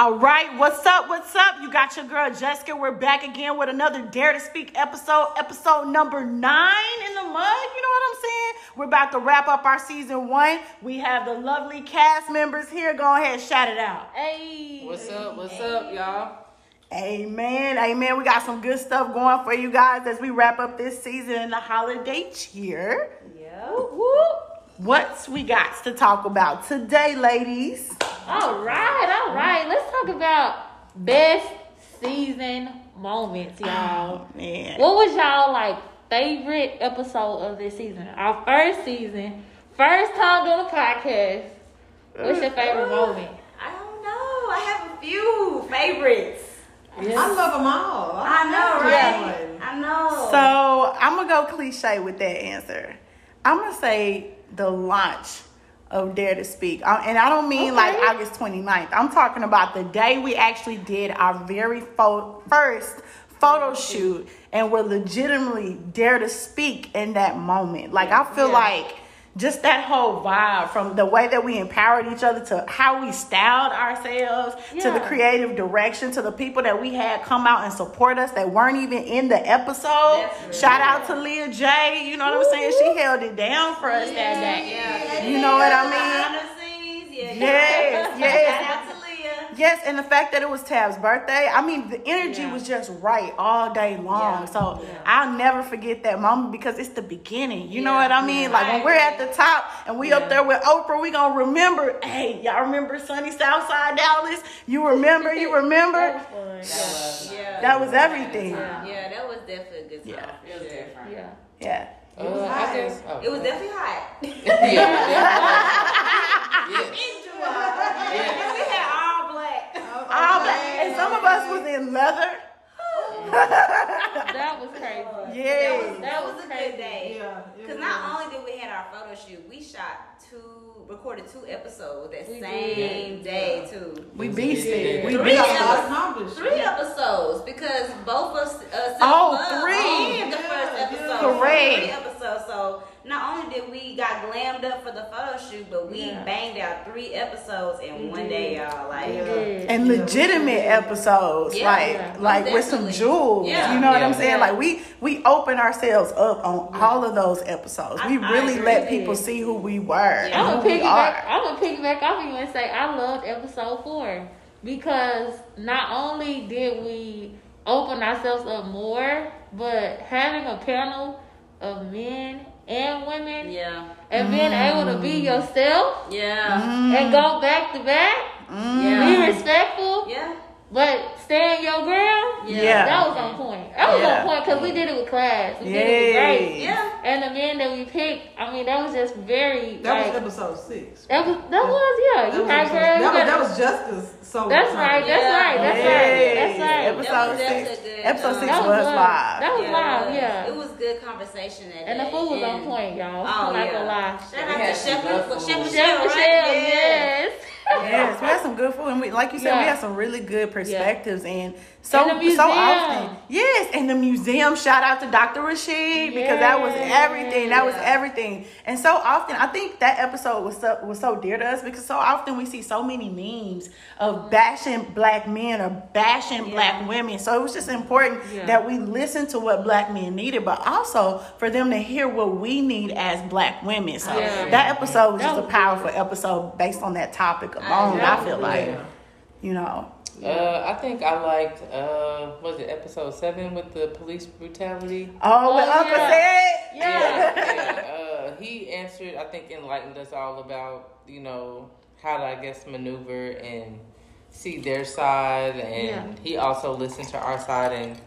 All right, what's up? What's up? You got your girl Jessica. We're back again with another Dare to Speak episode, episode number nine in the mud. You know what I'm saying? We're about to wrap up our season one. We have the lovely cast members here. Go ahead, shout it out. Hey. What's up? What's up, y'all? Amen. Amen. We got some good stuff going for you guys as we wrap up this season in the holiday cheer. Yeah. Whoop. What's we got to talk about today, ladies? All right, all right. Let's talk about best season moments, oh, y'all. Oh, man. What was y'all like favorite episode of this season? Our first season, first time doing a podcast. What's your favorite moment? I don't know. I have a few favorites. I love them all. I know, Yeah. right? I know. So I'm gonna go cliche with that answer. I'm gonna say the launch of Dare to Speak, Uh, and I don't mean like Okay. August 29th. I'm talking about the day we actually did our very fo- first photo shoot, and we're legitimately Dare to Speak in that moment. Like I feel Yeah. like. Just that whole vibe from the way that we empowered each other to how we styled ourselves to the creative direction to the people that we had come out and support us that weren't even in the episode. Shout out to Leah J. You know what I'm saying? She held it down for us that day. yeah, You know what I mean? Behind the scenes, yeah. Yes, yes. Yes, and the fact that it was Tab's birthday, I mean, the energy Yeah. was just right all day long. Yeah. So Yeah. I'll never forget that moment because it's the beginning. You know what I mean? Yeah. Like when we're at the top and we up there with Oprah, we gonna remember. Hey, y'all remember Sunny Southside Dallas? You remember? You That remember? was fun. was- Yeah. That was everything. Yeah. Yeah, that was definitely a good time. Yeah. Yeah. It was different. Yeah. Yeah. Uh, was I hot. guess. Oh, It was definitely hot. yeah, And we had all black. All black. And some of us was in leather. That was crazy. Yeah. That was, that was a crazy. good day. Yeah. Because not only did we had our photo shoot, we shot two, recorded two episodes that We same did. day too. We beasted. We Three We beasted. episodes. accomplished. Three episodes because both of us. Uh, Oh, Self-Love three. and the first episode. yeah. Correct. Three episodes. So not only did we got glammed up for the photo shoot, but we Yeah. banged out three episodes in We one day, y'all. Like. Yeah. and legitimate episodes, Yeah, like yeah. like Most with some jewels. Yeah. You know what I'm saying? Yeah. Like we we open ourselves up on all of those episodes. We I- I really let people see who we were Yeah. and I'm who gonna we piggyback. are. I'm gonna piggyback off you and say I loved episode four because not only did we open ourselves up more, but having a panel of men and women Yeah. and being able to be yourself Yeah. Mm. and go back to back, Yeah. be respectful, Yeah. But stand your ground. Yeah. That was on point. That was Yeah. on point because we did it with class. We did it with Yay. grace. Yeah. And the men that we picked, I mean, that was just very That like, was episode six. that was that was yeah. That You was right, episode- girl. You That that was Justice. So That's right. That's Yeah. right. That's Yay. right. That's right. Episode That six. good. Episode Um, six That was, was live. live. That was Yeah, live. Yeah. It was good conversation that And the food was on point, y'all. Oh, I'm not yeah. gonna lie. Shout out had to Chef Michelle. Chef Chef Michelle, Michelle, yes. Yes, we had some good food, and we, like you said, we had some really good perspectives, and so And so often, yes, and the museum. Shout out to Dr. Rashid because that was everything. That was everything, and so often, I think that episode was so was so dear to us because so often we see so many memes of mm-hmm. bashing black men or bashing Yeah. black women. So it was just important Yeah. that we listen to what black men needed, but also for them to hear what we need as black women. So Yeah. that episode was That just a was powerful episode based on that topic alone. that I, feel like, Yeah. you know, Uh, I think I liked. Uh, was it episode seven with the police brutality? oh, Oh, what Uncle yeah. said. Yeah. yeah. Uh, he answered. I think enlightened us all about you know how to I guess maneuver and see their side, and Yeah. he also listened to our side and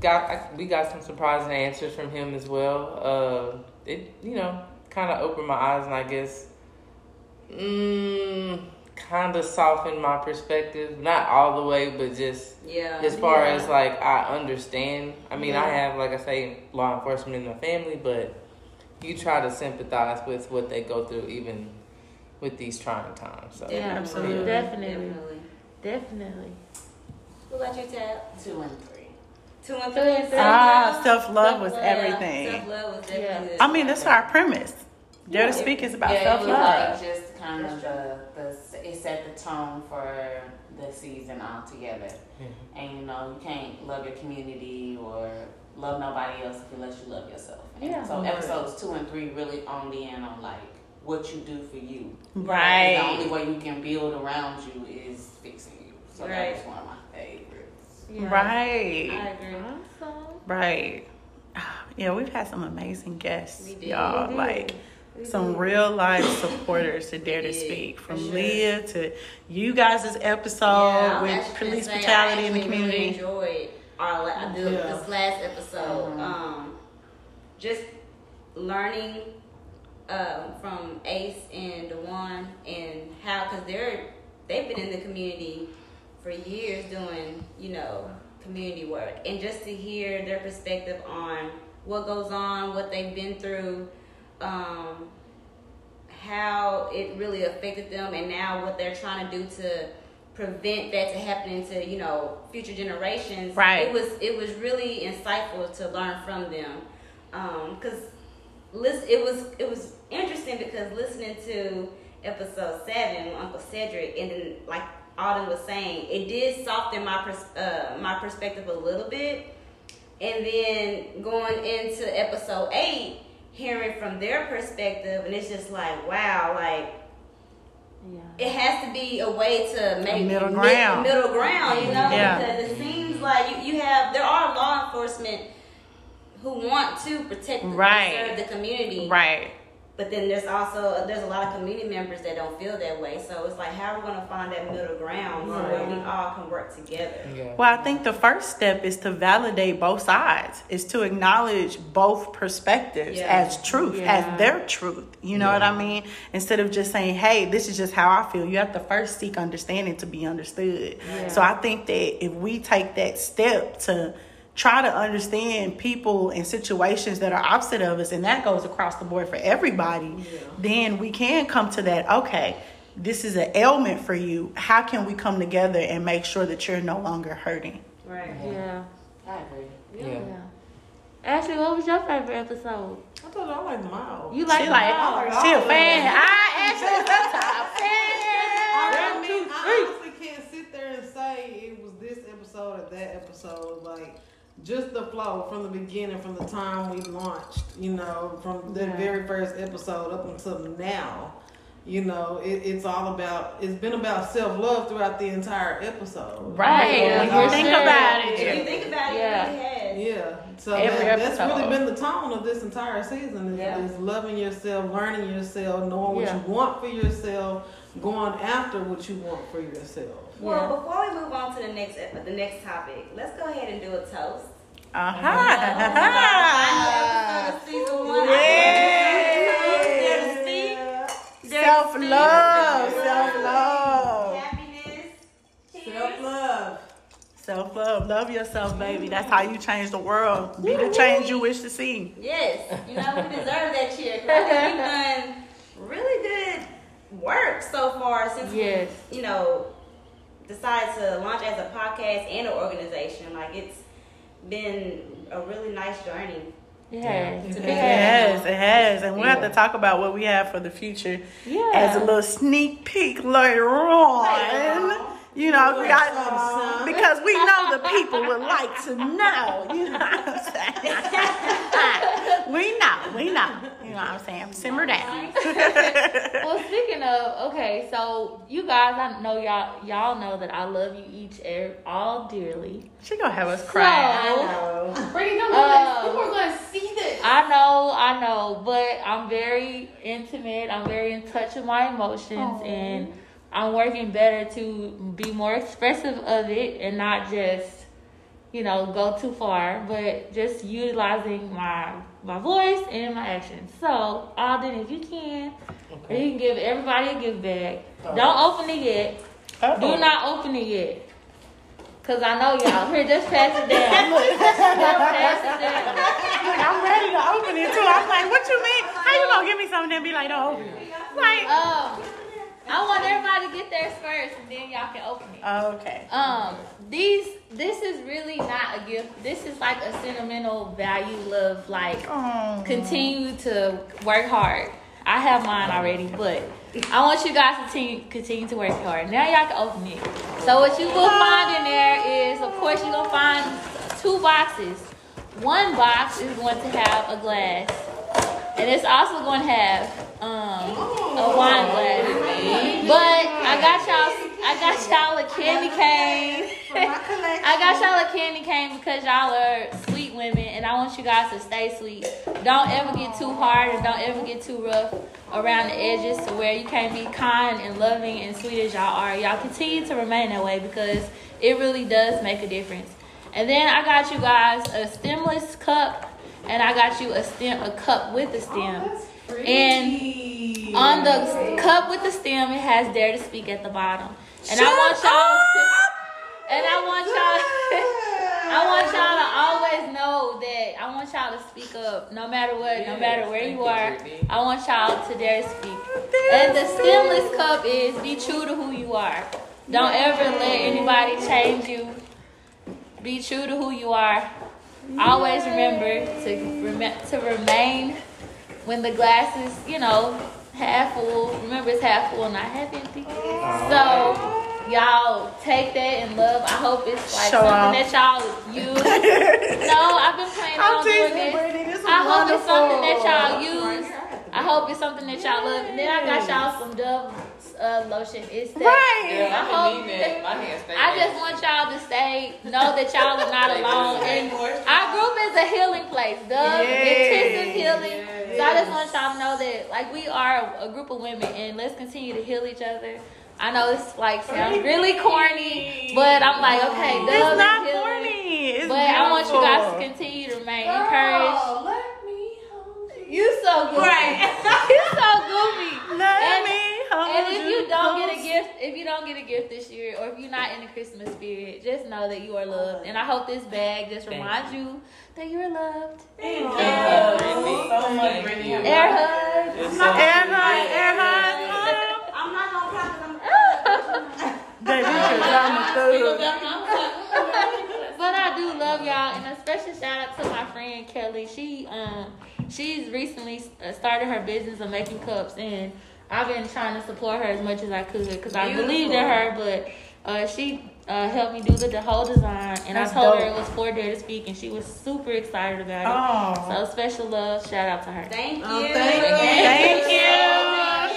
got I- we got some surprising answers from him as well. Uh, it you know kind of opened my eyes and I guess mm, kind of softened my perspective. Not all the way, but just Yeah. as far Yeah. as like I understand. I mean, I have like I say law enforcement in the family, but you try to sympathize with what they go through, even with these trying times. So Yeah, Absolutely. Definitely. Definitely. Definitely. Who got your tab? Two and three. Two and three. and three. Ah, self love was Self-love. everything. Self love was definitely Yeah. I mean, that's our premise. Dare to speak is about yeah, self it was love. like just kind of the, the it set the tone for the season all together. Mm-hmm. And you know, you can't love your community or love nobody else unless you love yourself. And Yeah. So episodes two and three really oned in on like what you do for you. Right. And the only way you can build around you is fixing you. So that was one of my favorites. Yeah. Right. I agree. Awesome. Right. Ah, yeah, we've had some amazing guests, We did. y'all. We did. Like We some real life supporters to Dare to Speak, from sure. Leah to you guys' This episode Yeah, with police say, brutality in the actually Really community. enjoyed our la- Yeah. this last episode. Mhm. Um, just learning um, from Ace and Dewan and how because they're they've been in the community for years doing you know community work and just to hear their perspective on what goes on, what they've been through. Um, how it really affected them and now what they're trying to do to prevent that to happening to you know future generations. Right. it was it was really insightful to learn from them. Because listen it was it was interesting because listening to episode seven with uncle cedric and then like Alden was saying it did soften my pers- uh, my perspective a little bit. And then going into episode eight hearing from their perspective and it's just like wow like Yeah. it has to be a way to make middle mid- ground. middle ground, you know, Yeah. because it seems like you, you have there are law enforcement who want to protect the, Right. preserve the community, Right. But then there's also there's a lot of community members that don't feel that way. So it's like how are we gonna find that middle ground where we all can work together? Yeah. Well, I think the first step is to validate both sides, is to acknowledge both perspectives Yeah. as truth, Yeah. as their truth. You know what I mean? Instead of just saying, hey, this is just how I feel. You have to first seek understanding to be understood. So I think that if we take that step to try to understand people and situations that are opposite of us, and that goes across the board for everybody, then we can come to that, okay, this is an ailment for you. How can we come together and make sure that you're no longer hurting? Right. Yeah. I agree. Yeah. Yeah. Ashley, what was your favorite episode? I thought I like them all. You like she like, them she a fan. I actually the top I, fan. I mean, I honestly can't sit there and say it was this episode or that episode. Like, just the flow from the beginning, from the time we launched, you know, from the Yeah. very first episode up until now. You know, it, it's all about, it's been about self love throughout the entire episode. Right. Yeah, when you think sure. about it. If you think about it, Yeah. it really has. Yeah, so that, that's really been the tone of this entire season is, Yeah. is loving yourself, learning yourself, knowing what Yeah. you want for yourself, going after what you want for yourself. Well, before we move on to the next the next topic, let's go ahead and do a toast. Uh-huh. Season one. Self love. Self love. Happiness. Self love. Self love. Love yourself, baby. That's how you change the world. Be the change you wish to see. Yes, you know we deserve that cheer. 'cause I think we've done really good work so far since Yes. we, you know, decided to launch as a podcast and an organization. Like it's been a really nice journey. It has. It It It has. has, it has. And we'll have to talk about what we have for the future Yeah. as a little sneak peek later on. Later on. You know, we got, Awesome. because we know the people would like to know. You know what I'm saying? we know, we know. You know what I'm saying? Simmer down. well, speaking of, okay, so you guys, I know y'all, y'all know that I love you each, every, all dearly. she gonna have us crying. So, Brittany, don't do Um, this. People are going to see this. I know, I know, but I'm very intimate. I'm very in touch with my emotions, and I'm working better to be more expressive of it and not just, you know, go too far, but just utilizing my my voice and my actions. So, Alden, if you can, you can give everybody a gift bag. Don't open it yet. Uh-oh. Do not open it yet. Cause I know y'all. Here, just pass it down. pass it down. I'm ready to open it too. I'm like, what you mean? How you gonna give me something and be like, don't open it? Like, Um, I want everybody to get theirs first, and then y'all can open it. okay. Um, these, this is really not a gift. This is like a sentimental value, love, like Oh. continue to work hard. I have mine already, but I want you guys to continue, continue to work hard. Now y'all can open it. So what you will find in there is, of course, you're gonna find two boxes. One box is going to have a glass, and it's also going to have um, a wine glass. But I got y'all, I got y'all a candy cane. I got y'all a candy cane because y'all are sweet women, and I want you guys to stay sweet. Don't ever get too hard and don't ever get too rough around the edges to where you can't be kind and loving and sweet as y'all are. Y'all continue to remain that way because it really does make a difference. And then I got you guys a stemless cup, and I got you a stem, a cup with a stem. And on the cup with the stem, it has "Dare to Speak" at the bottom. And I want y'all to, and I want y'all, I want y'all to always know that I want y'all to speak up, no matter what, no matter where you are. I want y'all to dare to speak. And the stemless cup is be true to who you are. Don't ever let anybody change you. Be true to who you are. Always remember to rem- to remain when the glass is, you know, half full. Remember it's half full, not half empty. Oh. So y'all take that and love. I hope it's like Show something off. that y'all use. no, I've been planning I'm on doing this. Brittany. This is I hope it's something that y'all use. I hope it's something that y'all love. And then I got y'all some Dove uh, lotion. It's that. Right. Yeah, I I hope- need that. My hands stay I just want y'all to stay, know that y'all are not alone. And our group is a healing place. Dove, intensive healing. So I just want y'all to know that, like, we are a group of women, and let's continue to heal each other. I know it's like sounds really corny, but I'm like, okay, Dove It's is not healing. corny. It's But I want you guys to continue to remain encouraged. Girl, let me hold you. You so goofy. Right. you so goofy. Let And- me hold And if you don't get a gift, if you don't get a gift this year, or if you're not in the Christmas spirit, just know that you are loved. And I hope this bag just Thank reminds you that you are loved. Thank you, Brittany. So much, Thank Brittany. you. Air hug. So Air sweet. hug, air hug. I'm not gonna clap 'cause I'm. Baby, I'm a thug. But I do love y'all, and a special shout out to my friend Kelly. She um she's recently uh, started her business of making cups, and I've been trying to support her as much as I could because I believed in her. But uh, she uh, helped me do the, the whole design, and That's I told her it was for Dare to Speak, and she was super excited about it. Oh, So special love, shout out to her. Thank you. Oh, thank you. thank you. Yes.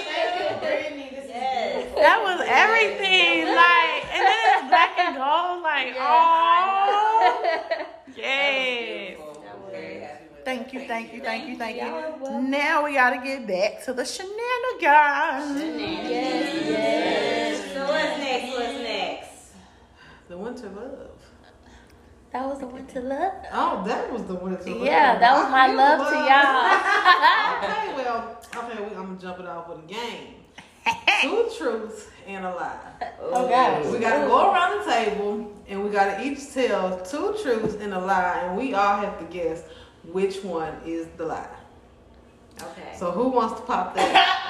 That was everything. Like, and then it's black and gold. Like, oh, yes. I'm very happy with Thank you, thank you, thank you, thank Y'all you. are welcome. Now we gotta get back to the shenanigans. yes, yes. So what's next? What's next? The winter love. That was a winter love. Oh, that was the winter love. Yeah, that was my I feel love to y'all. okay, well, okay, we, I'm gonna jump it off with a game. Two truths and a lie. Oh, gosh. We gotta go around the table and we gotta each tell two truths and a lie, and we all have to guess which one is the lie. Okay. So who wants to pop that?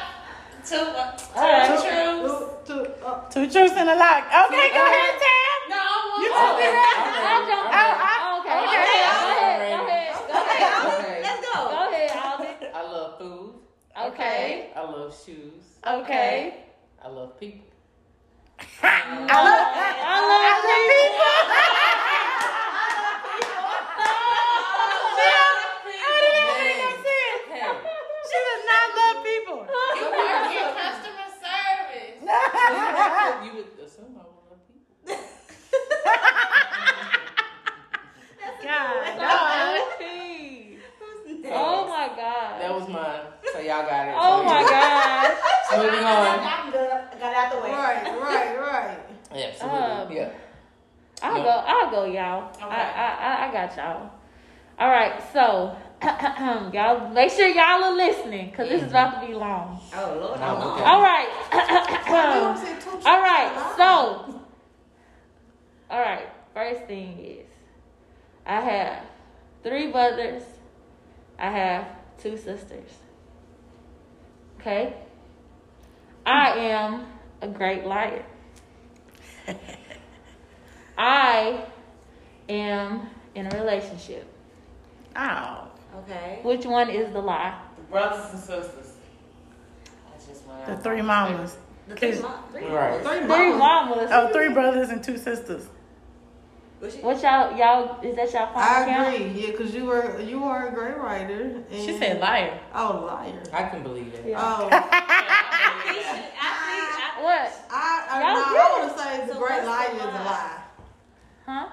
Two, uh, Alright. two truths. Two, two, uh, Two truths and a lie. Okay, go ahead, Tam. No, I want You to. told me that. I'll jump Oh, in. I- okay. okay. Go ahead. Go ahead. Go ahead. Okay. Let's go. Go ahead, Alden. I love food. Okay. I love shoes. Okay. I love people. I love, I love people. Hey, She does not love people. You work in customer service. you would assume I would love people. God, no. Oh my god. That was mine. So y'all got it. Oh So my god. Moving on. I'm. I got out the way. right, right, right. Absolutely. Um, yeah. I'll No. go. I'll go, y'all. I, I, I, I got y'all. All right. So, y'all make sure y'all are listening because this is about to be long. Oh Lord. No, I'm okay. All right. You said two truths All and a right. lie. So, all right. First thing is, I have three brothers. I have two sisters. Okay. I am a great liar. I am in a relationship. Oh. Okay. Which one is the lie? The brothers and sisters. That's just The three thought. mamas. The three, Cause- mo- three Right. moms. Three Three mamas. mamas. Oh, three brothers and two sisters. What y'all y'all is that y'all I count? agree. Yeah, because you were you are a great writer. And, She said liar. Oh, liar. I can believe it. Yeah. Oh, I I think, I, What? I, I, Y'all no. I want to say the So great what's liar the is a lie? lie. Huh?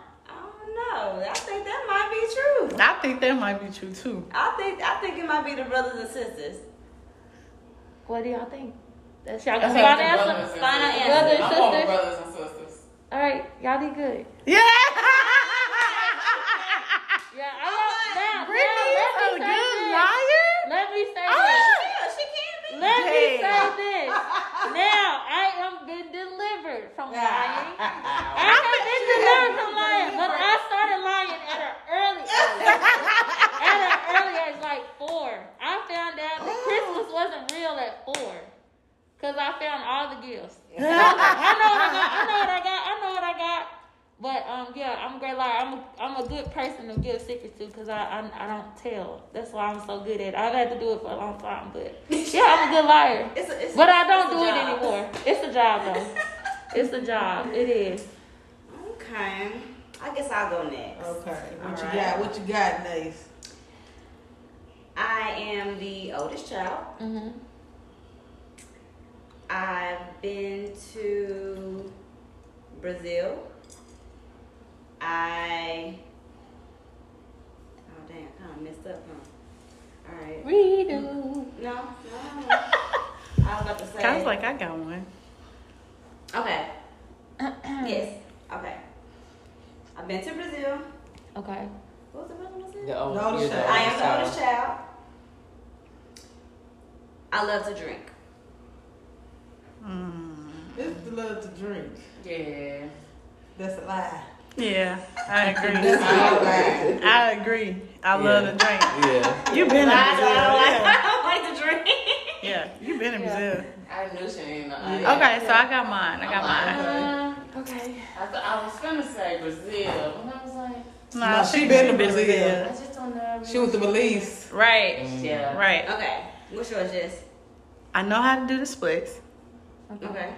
I know. I think that might be true. I think that might be true too. I think I think it might be the brothers and sisters. What do y'all think? That's y'all That's final how- answer. Brothers and Final sisters. answer. I'm going with brothers and sisters. All right, y'all did good. Yeah. Yeah, I love now. Brittany now, a let me say good this. liar. Let me say Ah! this. Yeah, she can be. Let me say this. Now Am been delivered from lying. I have been delivered from lying, but I started lying at an early age. At an early age, like four. I found out that Christmas wasn't real at four. Cause I found all the gifts. I know what I got. I know what I got. I know what I got. But um, yeah, I'm a great liar. I'm a, I'm a good person to give secrets to because I, I I don't tell. That's why I'm so good at it. I've had to do it for a long time, but yeah, I'm a good liar. It's a, it's But a, I don't it's a do it anymore. It's a job though. It's a job. It is. Okay. I guess I'll go next. Okay. What you Alright. got? What you got, Nace? I am the oldest child. Mm-hmm. I've been to Brazil. I oh damn, I kind of messed up, huh? All right. Redo. No, no. I was about to say. I was like, I got one. okay. yes. Okay. I've been to Brazil. Okay. What was the first one I said? The old, The oldest child. I am the oldest child. I love to drink. Mm. It's the love to drink. Yeah. That's a lie. Yeah, I agree. That's a. I agree. I love Yeah. to drink. Yeah. You've been in I Brazil. don't like, I don't like to drink. yeah you been in Yeah. Brazil. I knew she ain't know. Yeah. Okay, so I got mine. I got mine. Uh, okay. I, th- I was gonna say Brazil, and I was like, Nah, No, she been to Brazil. I just don't know. She was the Belize. Right, Mm. Yeah. right. Okay. What's yours, Jess? I know how to do the splits. Okay.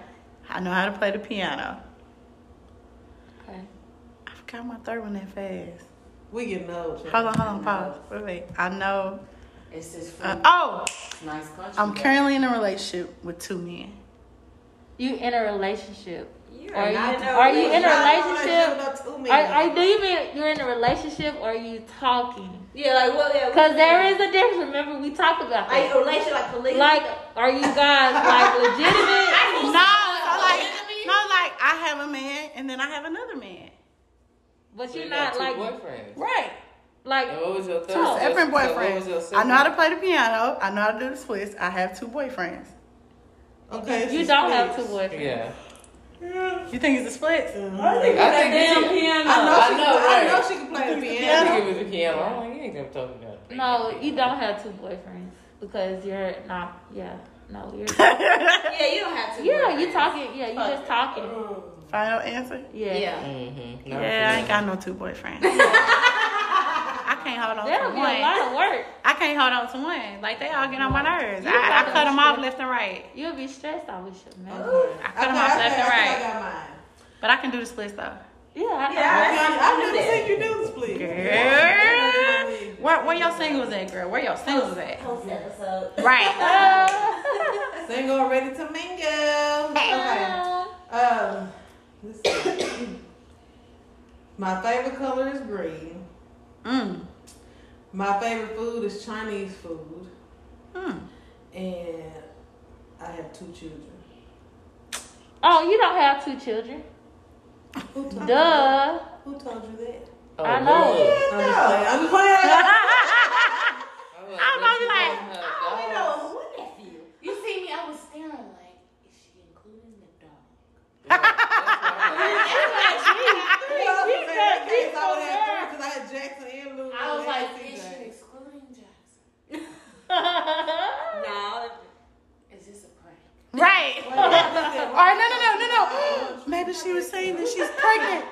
I know how to play the piano. Okay. I forgot my third one that fast. We getting old. Hold on, hold on, pause. Wait, wait. I know. It's just Uh, oh, nice country. I'm currently in a relationship with two men. You in a relationship? You Are you- not in a are you in a relationship. relationship? Not. Are, are, do you mean you're in a relationship or are you talking? Yeah, like what? Yeah, Because there is a difference. Remember, we talked about that. a relationship, like polygamy. Like, are you guys like legitimate? No, so like, no, like I have a man and then I have another man. But So you're you not two like, boyfriends. Right. like, And what was your third? Two so- separate boyfriends. was your I know how to play the piano. I know how to do the splits. I have two boyfriends. Okay. you don't have two boyfriends. Yeah. You think it's the splits? Mhm. I think damn it's- piano. I know, I she, know, I right. know she can play the piano. I piano. think it was a piano. I'm like, you ain't gonna talk about it. No, you don't have two boyfriends because you're not. Yeah, no, you're. yeah, you don't have to. yeah, you talking. Yeah, you just talking. Final answer? Yeah. Yeah. Mm-hmm. Yeah, I ain't got no two boyfriends. I can't hold on That'll to be a lot of work. I can't hold on to one. Like they all get on my nerves. I, I cut them off left and right. You'll be stressed out with your man. I cut them off okay, left and right. I got mine. But I can do the splits though. Yeah, I, Yeah, Okay, I, I've never seen you do the split. Girl. Where, where your singles at, girl? Where your singles at? Post episode. Right. Single, ready to mingle. Okay. Um, let's see. My favorite color is green. Mm. My favorite food is Chinese food, Mm. and I have two children. oh, you don't have two children. Who told You Duh. that? Who told you that? Oh, I know. Lord. I'm just playing. I'm just playing. I'm gonna be like, I calling don't her, know dog? who nephew. You see me? I was staring like, is she including the dog? Yeah, that's right. I would have three because I Jackson. I was like, CJ. is she excluding Jackson? No. Is this a prank? right. Well, yeah, I said, Or no, no, no, no, no. Maybe she was saying that she's pregnant.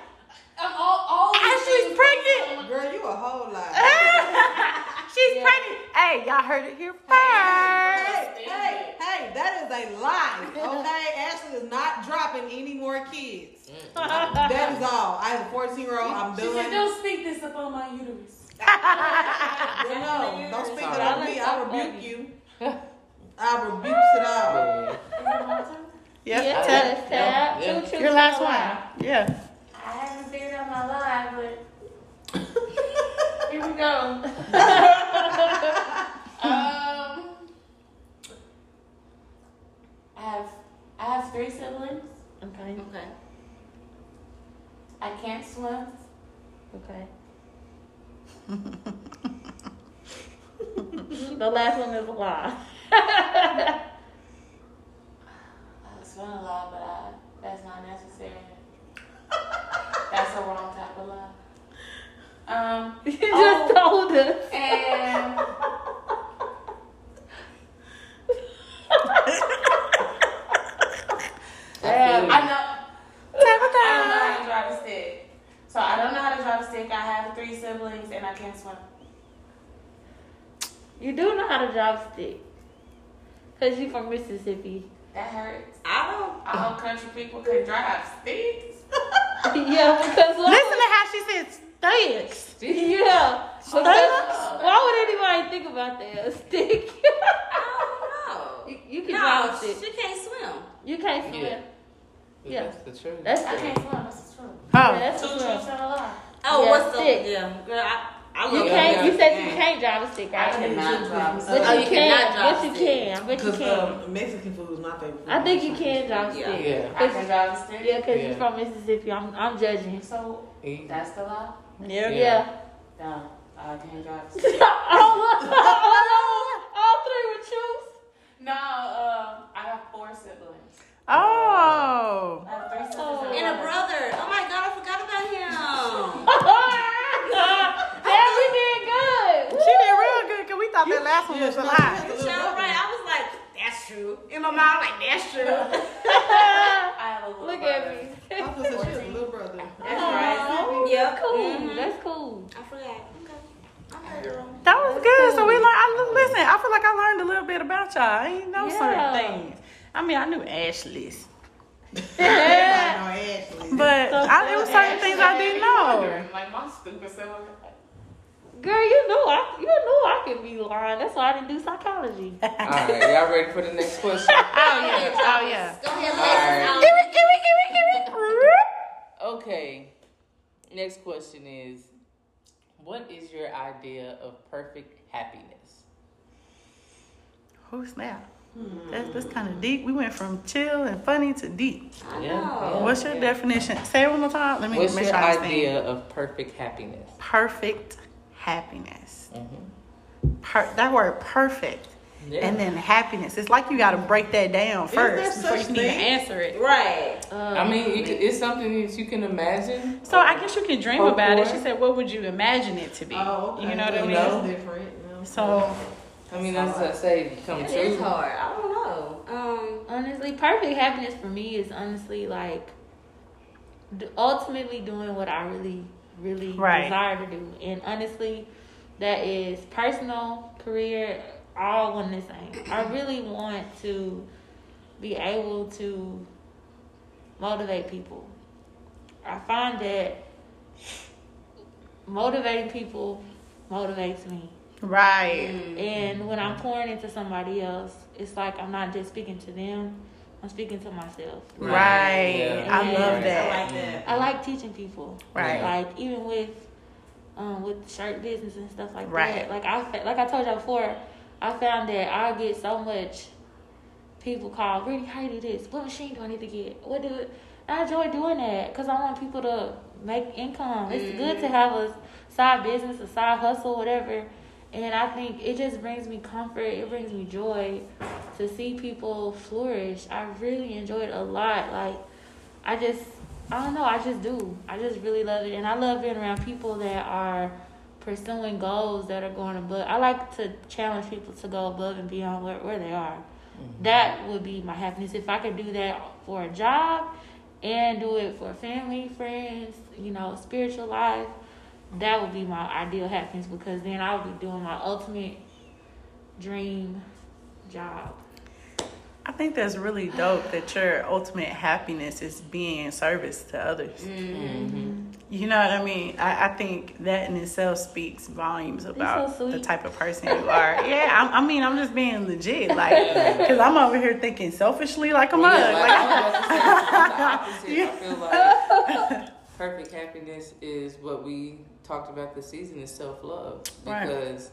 I'm all, all she's pregnant. Girl, you a whole lot. She's Yeah. pregnant. Hey, Hey, y'all heard it here first. Hey, hey, hey, that is a lie. Okay, Ashley is not dropping any more kids. Mm. that is all. I have a 14 year old. I'm She said, done. don't speak this upon my uterus. No, don't speak it on me. I rebuke you. I rebuke it all. Yeah. Is it? Yep. Yes, tap. tab. Yeah. Two truths Your last one. lie. Yeah. I haven't figured out my lie, but here we go. I have I have three siblings. Okay. Okay. I can't swim. Okay. the last one is a lie. I swim a lot, but I, that's not necessary. that's the wrong type of lie. Um, you just told us. and I feel I you. know. I don't know how to drive a stick. So I don't know how to drive a stick. I have three siblings and I can't swim. You do know how to drive a stick. Cause you're from Mississippi. That hurts. I don't. I hope country people can drive sticks. yeah, because why Listen to how she said sticks. Yeah. Oh, because why would anybody think about that? A stick. I don't you, know. you can no, drive a stick. she can't swim. You can't swim. Yeah. Yeah. That's the truth. That's I it. can't swim. That's the truth. Yeah, Oh. that's Two the truths and a lie. Oh, Yeah, what's the stick. yeah, girl? I, I love You can't. yeah. You said you can't drive a stick, I right? cannot drive a stick. But Oh, you you can. cannot drive But a you stick. can. But you Because can. um, Mexican food is my favorite food. I think you can drive a stick. Yeah. I can drive a stick. Yeah, because Yeah. you're from Mississippi. I'm, I'm judging. So E- that's the lie. Yeah. Yeah. No, I can't drive a stick. all, all, all three were truths. no, um, I have four siblings. Oh. I have three sisters And a brother. Oh my god, I forgot about him. Damn, we did good. She did real good because we thought that last one was a lie. Right. I was like, that's true. In my mind, like that's true. I have a little Look brother. at me. I was gonna she has a little brother. That's right. Yep. Cool. Mhm. That's cool. I forgot. Okay. Okay, girl. That was good. So we learned. I, listen, I feel like I learned a little bit about y'all. I ain't know Yeah. certain things. I mean, I knew Ashley's, Everybody know Ashley. but I, there was certain things I didn't know. Like my stupid self. Girl, you know I you know I can be lying. That's why I didn't do psychology. All right, y'all ready for the next question? Oh yeah. Oh yeah. Go ahead, All right. Give it. Give it. Give it. Give it. Okay. Next question is What is your idea of perfect happiness? Oh snap. That's, that's kind of deep. We went from chill and funny to deep. Yeah, yeah. What's your definition? Say it one more time. Let me What's make your sure I understand. idea of perfect happiness? Perfect happiness. Mm-hmm. Per- that word perfect. Yeah. And then happiness. It's like you got to break that down Is there first before you such can even answer it. Right. Um, I mean, it, it's something that you can imagine. So I guess you can dream Hope about it. She said, "What would you imagine it to be?" Oh, okay. You know what I mean? That's different. you know. So I mean, that's what I say, come It true. is hard. I don't know. Um. honestly, perfect happiness for me is honestly like ultimately doing what I really, really Right. desire to do. And honestly, that is personal, career, all one the same. I really want to be able to motivate people. I find that motivating people motivates me. Right, And when I'm pouring into somebody else, it's like I'm not just speaking to them, I'm speaking to myself. right. Yeah. I love that. I that. like that. I like teaching people. Right. Like even with um with shirt business and stuff like Right. that. Like I like I told y'all before, I found that I get so much people call, Brittany, how you do this? What machine do I need to get? What do it? I enjoy doing that because I want people to make income. It's good to have a side business, a side hustle, whatever. And I think it just brings me comfort. It brings me joy to see people flourish. I really enjoy it a lot. Like I just, I don't know. I just do. I just really love it, and I love being around people that are pursuing goals that are going above. I like to challenge people to go above and beyond where, where they are. Mm-hmm. That would be my happiness if I could do that for a job and do it for family, friends, you know, spiritual life. That would be my ideal happiness because then I would be doing my ultimate dream job. I think that's really dope that your ultimate happiness is being in service to others. Mm-hmm. You know what I mean? I, I think that in itself speaks volumes about so the type of person you are. yeah, I'm, I mean, I'm just being legit, like, because I'm over here thinking selfishly like a mug. Yeah, like, like, I was about to say, the opposite. I feel like perfect happiness is what we talked about this season is self love. Right. Because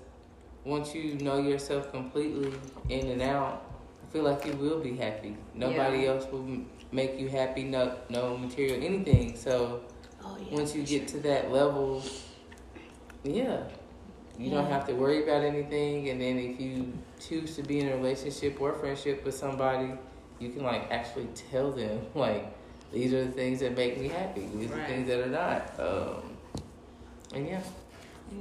once you know yourself completely in and out, I feel like you will be happy. Nobody else will make you happy. No, no material, anything. So oh, once you get to that level, yeah, you don't have to worry about anything. And then if you choose to be in a relationship or friendship with somebody, you can like actually tell them like these are the things that make me happy. These are the things that are not. Um, and yeah,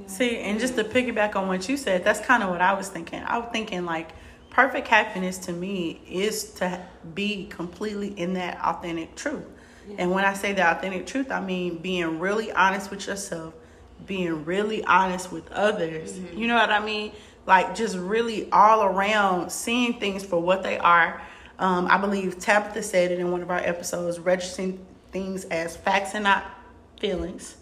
See, and just to piggyback on what you said, that's kind of what I was thinking. I was thinking like perfect happiness to me is to be completely in that authentic truth. And when I say the authentic truth, I mean being really honest with yourself, being really honest with others. You know what I mean? Like just really all around seeing things for what they are. Um, I believe Tabitha said it in one of our episodes, registering things as facts and not feelings.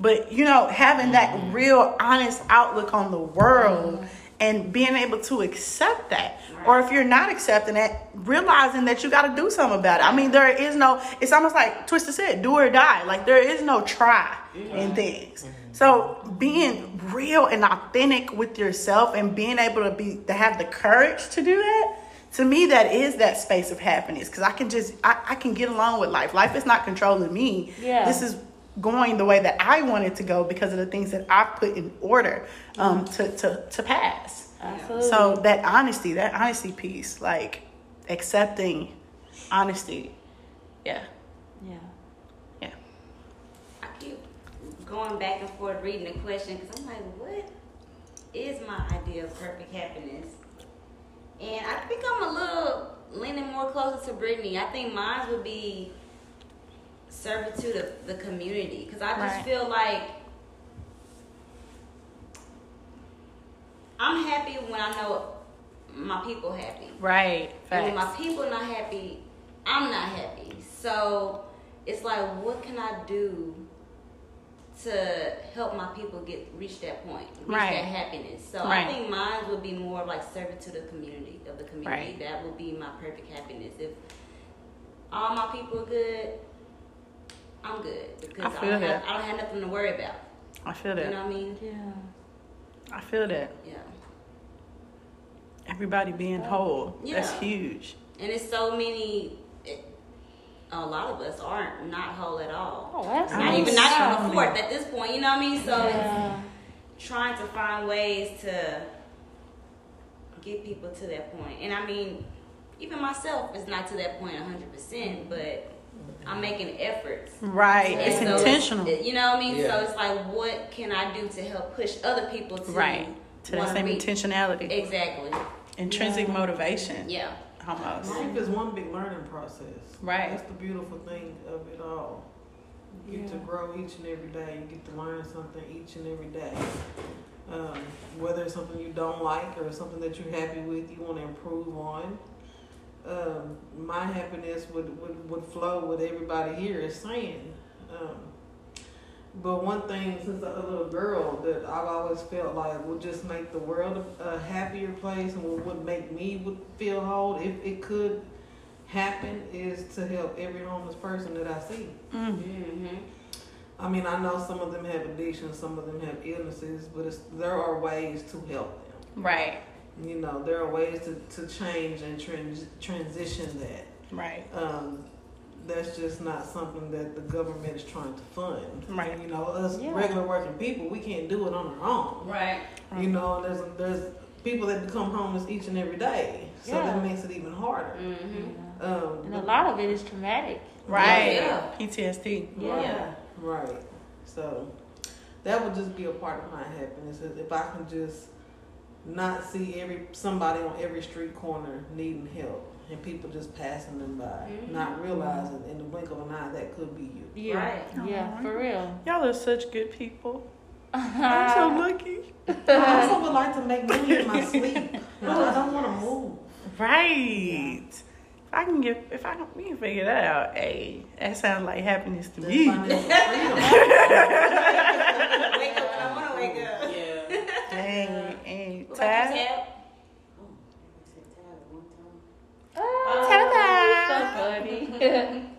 But you know, having that mm. real honest outlook on the world mm. and being able to accept that. Or if you're not accepting it, realizing that you got to do something about it. I mean, there is no, it's almost like Twister said, do or die. Like there is no try in mm-hmm. things. Mm-hmm. So being real and authentic with yourself and being able to be, to have the courage to do that, to me, that is that space of happiness. Cause I can just, I, I can get along with life. Life is not controlling me. Yeah. This is going the way that I want it to go because of the things that I've put in order um, to, to, to pass. Absolutely. So that honesty, that honesty piece, like accepting honesty. Yeah. yeah. Yeah. I keep going back and forth reading the question because I'm like, what is my idea of perfect happiness? And I think I'm a little leaning more closer to Brittany. I think mine would be servitude of the community because I just Right. feel like I'm happy when I know my people happy. Right. And when my people not happy, I'm not happy. So it's like, what can I do to help my people get reach that point, reach Right. that happiness? So Right. I think mine would be more like servitude of the community of the community. That would be my perfect happiness. If all my people are good, I'm good because I I, don't that. have, I don't have nothing to worry about. I feel that. You know what I mean? Yeah. I feel that. Yeah. Everybody being whole. That's huge. And it's so many. It, a lot of us aren't not whole at all. Oh, that's not absolutely. even not even a fourth at this point. You know what I mean? So Yeah. it's trying to find ways to get people to that point. And I mean, even myself is not to that point point hundred percent, but I'm making efforts. Right. And It's so intentional. you know what I mean? Yeah. So it's like, what can I do to help push other people to right. To that wanna same reach- intentionality. Exactly. Intrinsic Yeah. motivation. Yeah. Almost. Life is one big learning process. Right. That's the beautiful thing of it all. You get to grow each and every day. You get to learn something each and every day. Um, whether it's something you don't like or something that you're happy with, you want to improve on. Um, my happiness would, would, would flow with everybody here is saying. Um, but one thing, since a little girl, that I've always felt like would just make the world a, a happier place and would, would make me would feel whole if it could happen is to help every homeless person that I see. Mm. Mm-hmm. I mean, I know some of them have addictions, some of them have illnesses, but it's, there are ways to help them. Right. You know, there are ways to, to change and trans, transition that. Right. Um, that's just not something that the government is trying to fund. Right. You know, us Yeah. regular working people, we can't do it on our own. Right. You know, there's there's people that become homeless each and every day, so Yeah. that makes it even harder. Mm-hmm. Um, And a lot of it is traumatic. Right. Yeah. PTSD. Yeah. Right. So that would just be a part of my happiness if I can just not see every somebody on every street corner needing help and people just passing them by, Mhm. not realizing in the blink of an eye that could be you. Yeah. Right. Yeah, Aw. for real. Y'all are such good people. I'm so lucky. I also would like to make money in my sleep. No, I don't want to move. Right. If I can get, if I can, we can figure that out. Hey, that sounds like happiness to That's me. Wake up when I want to wake up. Yeah. Dang, ain't What about you, tired. Tab? Oh, Ta-da. so funny.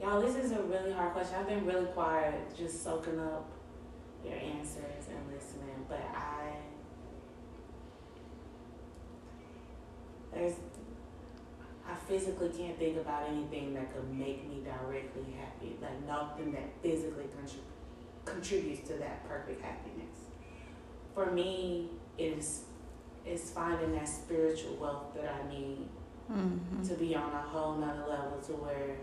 Y'all, this is a really hard question. I've been really quiet, just soaking up your answers and listening. But I, there's, I physically can't think about anything that could make me directly happy. Like nothing that physically contrib- contributes to that perfect happiness. For me, it is, it's finding that spiritual wealth that I need Mhm. to be on a whole nother level to where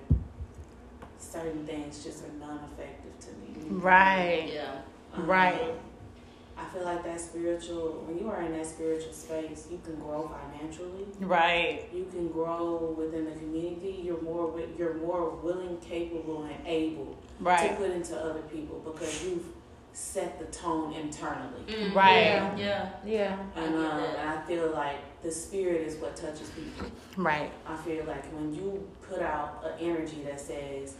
certain things just are non-effective to me. Right. Yeah. Um, Right. I feel like that spiritual, when you are in that spiritual space, you can grow financially. Right. You can grow within the community. You're more, you're more willing, capable, and able right. to put into other people because you've set the tone internally. Mm, Right. Yeah. yeah. Yeah. I And, get um, that. and I feel like the spirit is what touches people. Right. I feel like when you put out an energy that says,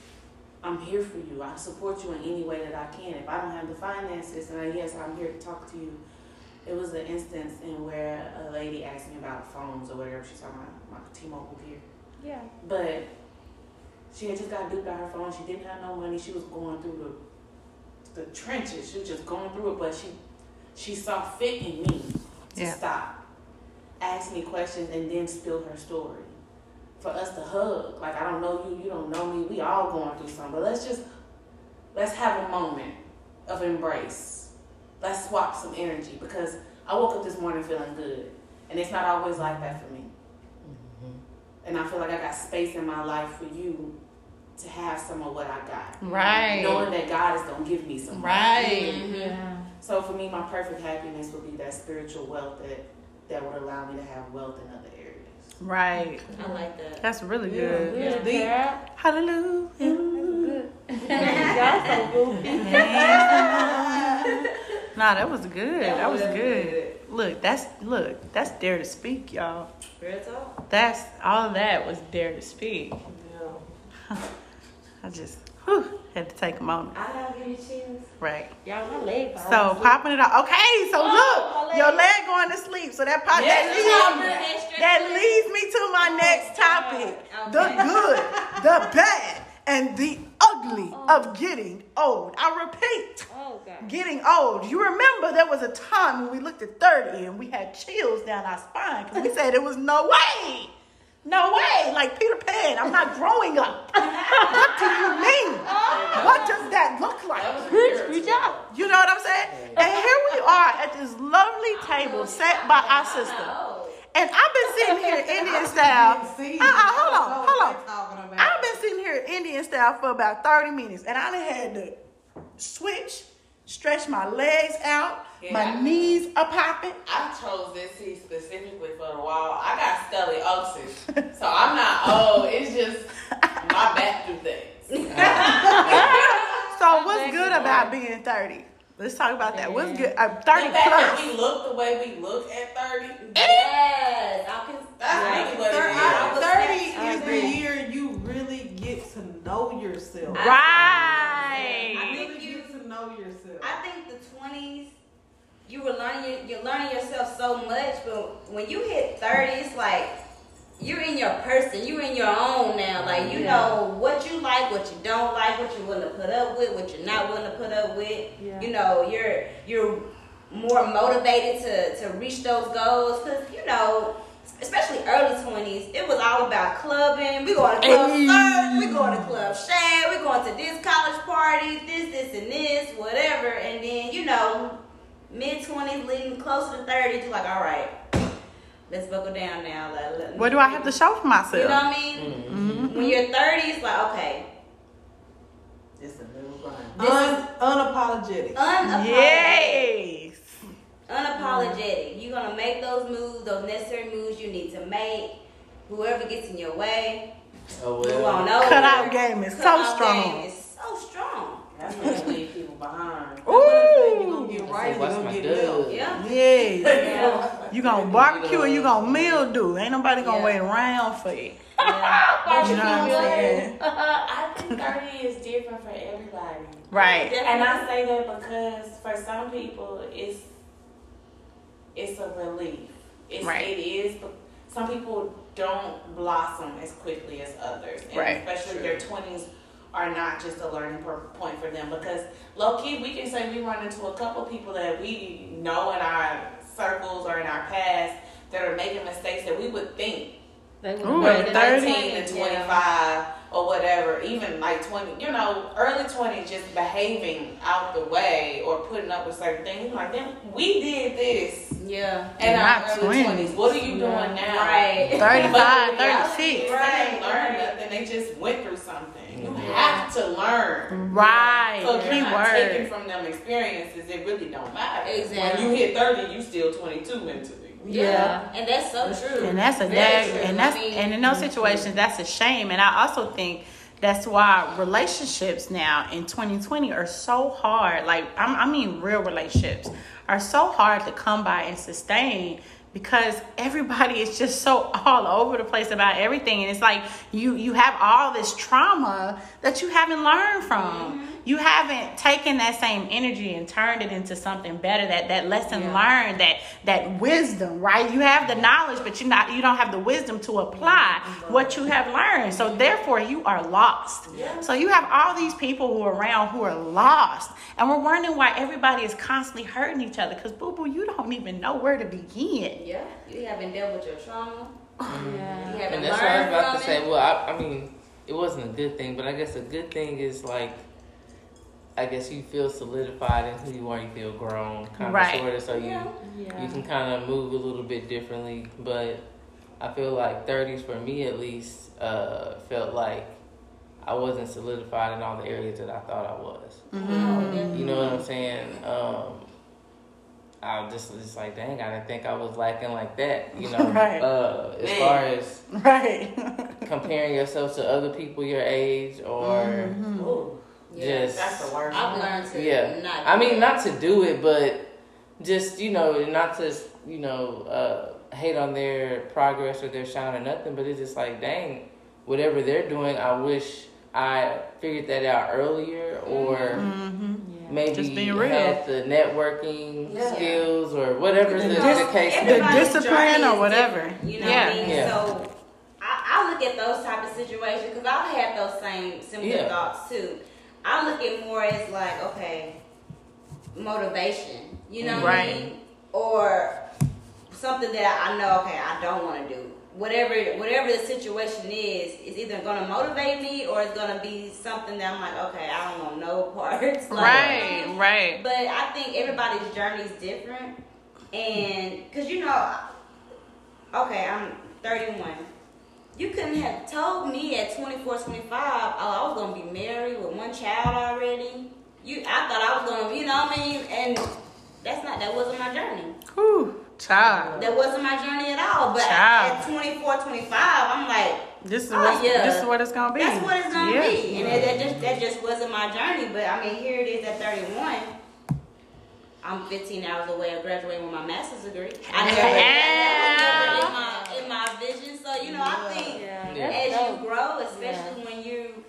I'm here for you, I support you in any way that I can. If I don't have the finances, and I, yes, I'm here to talk to you. It was an instance in where a lady asked me about phones or whatever. She's talking about my T-Mobile here. Yeah. But she had just got duped by her phone. She didn't have no money. She was going through the the trenches. She was just going through it. But she she saw fit in me to Yeah. stop, ask me questions, and then spill her story. For us to hug, like I don't know you, you don't know me. We all going through something. But let's just let's have a moment of embrace. Let's swap some energy because I woke up this morning feeling good, and it's not always like that for me. Mm-hmm. And I feel like I got space in my life for you to have some of what I got. Right. Knowing that God is going to give me some. Right. Mm-hmm. Yeah. So for me, my perfect happiness would be that spiritual wealth that, that would allow me to have wealth in other areas. Right. I like that. That's really Yeah. good. It's Yeah. deep. Sarah. Hallelujah. Good. Y'all so goofy. nah, that was good. That was was good. Look, that's look, that's dare to speak, y'all. Real talk. That's all that was dare to speak. Yeah. I just whew, had to take a moment. I don't give you chills. Right. Y'all, my leg. So popping it out. Okay, so Oh, look, my your leg. leg going to sleep. So that pop Yes, that leads that leads me to my oh, next topic. The good, the bad, and the ugly oh. of getting old. I repeat. Oh God. getting old. You remember there was a time when we looked at 30 and we had chills down our spine because we said it was no way. No way. Like Peter Pan, I'm not growing up. what do you mean? What does that look like? Good job. You know what I'm saying? And here we are at this lovely table set by our sister. And I've been sitting here Indian style. Uh-uh, hold on, hold on. I've been sitting here Indian style for about 30 minutes and I done had to switch, stretch my legs out, my Yeah. knees are popping. I chose this seat specifically for the wall. I got scoliosis, so I'm not old. It's just my back do things. So what's good about being 30? Let's talk about that. What's good? Uh, 30 The fact that plus. we look the way we look at 30, Yes. I can. that's really what it I is. Thirty is the year you really get to know yourself. Right. I You think really you- get to know yourself. I think the twenties, you were learning you're learning yourself so much, but when you hit thirty, it's like you're in your person. You're in your own now. Like you know what you like, what you don't like, what you're willing to put up with, what you're not willing to put up with. Yeah. You know, you're you're more motivated to to reach those goals because you know. Especially early twenties, it was all about clubbing. We going to club Hey. Surf, we going to club share, we going to this college party, this, this, and this, whatever. And then you know, mid twenties, leading closer to thirty, you're like, all right, let's buckle down now. Let- let- What do I have to show for myself? You know what I mean? Mhm. When you're thirty, it's like okay, It's a new grind. this Un- unapologetic. unapologetic. Yes. Unapologetic. You're gonna make those moves, those necessary moves you need to make. Whoever gets in your way, Oh move well. on over. Cutout game is so Cutout strong. game is so strong. That's when you leave people behind. That's what you Ooh. gonna get Say, right, you "What's gonna get dub?" milk. Yeah. Yeah. You gonna barbecue or you gonna mildew. Ain't nobody gonna Yeah. wait around for you. Yeah. You know what I'm saying? I think 30 is different for everybody. Right. And I say that because for some people, it's it's a relief. It's, Right. It is. But some people don't blossom as quickly as others, and Right. especially their twenties are not just a learning point for them. Because low key, we can say we run into a couple people that we know in our circles or in our past that are making mistakes that we would think They would Ooh, know at that 30? 19 to 25 or whatever, even like 20, you know, early 20s, just behaving out the way or putting up with certain things. Like, then we did this Yeah. in Not our early 20s. 20s. What are you doing now? Right. 35, But the reality 36. is They didn't learn nothing. They just went through something. You have to learn. Right. So if you're Key not taking from them experiences, it really don't matter. Exactly. When you hit 30, you still 22 mentally. Yeah. And that's so true. And that's a Very dag, and that's I mean, and in those situations that's a shame. And I also think that's why relationships now in 2020 are so hard. Like I'm, I mean, real relationships are so hard to come by and sustain because everybody is just so all over the place about everything. And it's like you you have all this trauma that you haven't learned from mm-hmm. You haven't taken that same energy and turned it into something better that that lesson learned that that wisdom right? You have the knowledge but you not you don't have the wisdom to apply mm-hmm. what you have learned. So therefore you are lost. So you have all these people who are around who are lost. And we're wondering why everybody is constantly hurting each other because boo boo you don't even know where to begin. Yeah. You haven't dealt with your trauma. Yeah. haven't And that's what I was about from to say. Well, I, I mean, it wasn't a good thing, but I guess a good thing is like, I guess you feel solidified in who you are. You feel grown, kind Right. of sort of. So you Yeah. Yeah. you can kind of move a little bit differently. But I feel like thirties for me at least uh, felt like I wasn't solidified in all the areas that I thought I was. Oh, You know what I'm saying? Um, I was just just like, dang, I didn't think I was lacking like that. You know, Right. uh, as far as right comparing yourself to other people your age or Mm-hmm. Ooh, Yeah. just that's the worst. I've one. learned to yeah. not. I mean, that. not to do it, but just you know, not to you know uh, hate on their progress or their shine or nothing. But it's just like, dang, whatever they're doing, I wish I figured that out earlier or. mm-hmm. Maybe Just being real. had the networking Yeah. skills or whatever the, The the case the discipline or whatever. You know Yeah. what I mean? Yeah. So I, I look at those type of situations because I've had those same similar Yeah. thoughts too. I look at more as like, okay, motivation. You know what I Right. mean? Or something that I know, okay, I don't want to do. Whatever, whatever the situation is, is either going to motivate me or it's going to be something that I'm like, okay, I don't want no parts. Like, right right but I think everybody's journey is different. And, because you know, okay, I'm 31. You couldn't have told me at 24, 25, oh, I was going to be married with one child already. You, I thought I was going to, you know what I mean? And that's not, that wasn't my journey. Whew, child That wasn't my journey at all. But at 24, 25, I'm like, this is Oh, what yeah. this is what it's gonna be that's what it's gonna Yeah. be, and that, that just that just wasn't my journey. But I mean, here it is at 31. I'm 15 hours away of graduating with my master's degree. I never that, that was never in my in my vision. So you know, I think Yeah. Yeah. as That's you grow, especially when you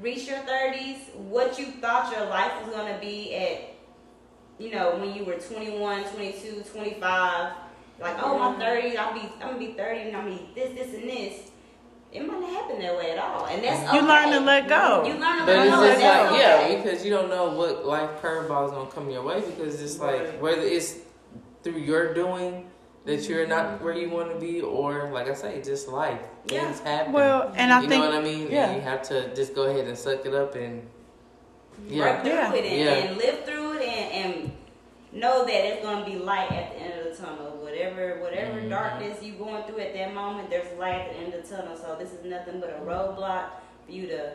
reach your 30s, what you thought your life was gonna be at, you know, when you were 21, 22, 25. Like, oh, my 30s, I'll be, I'm gonna be 30, and I'm gonna be this, this, and this. It might not happen that way at all, and that's okay. you learn to let go You learn to But let go. just and that's like, yeah, okay. because you don't know what life curveballs gonna come your way because it's like whether it's through your doing that you're mm-hmm. not where you want to be, or like I say, just life. Yeah. Things happen. well and i you think know what I mean? yeah. And you have to just go ahead and suck it up and Break yeah, through Yeah. it and, Yeah. and live through it and, and know that it's gonna be light at the end of the tunnel. Whatever whatever Mhm. darkness you're going through at that moment, there's light at the end of the tunnel. So this is nothing but a roadblock for you to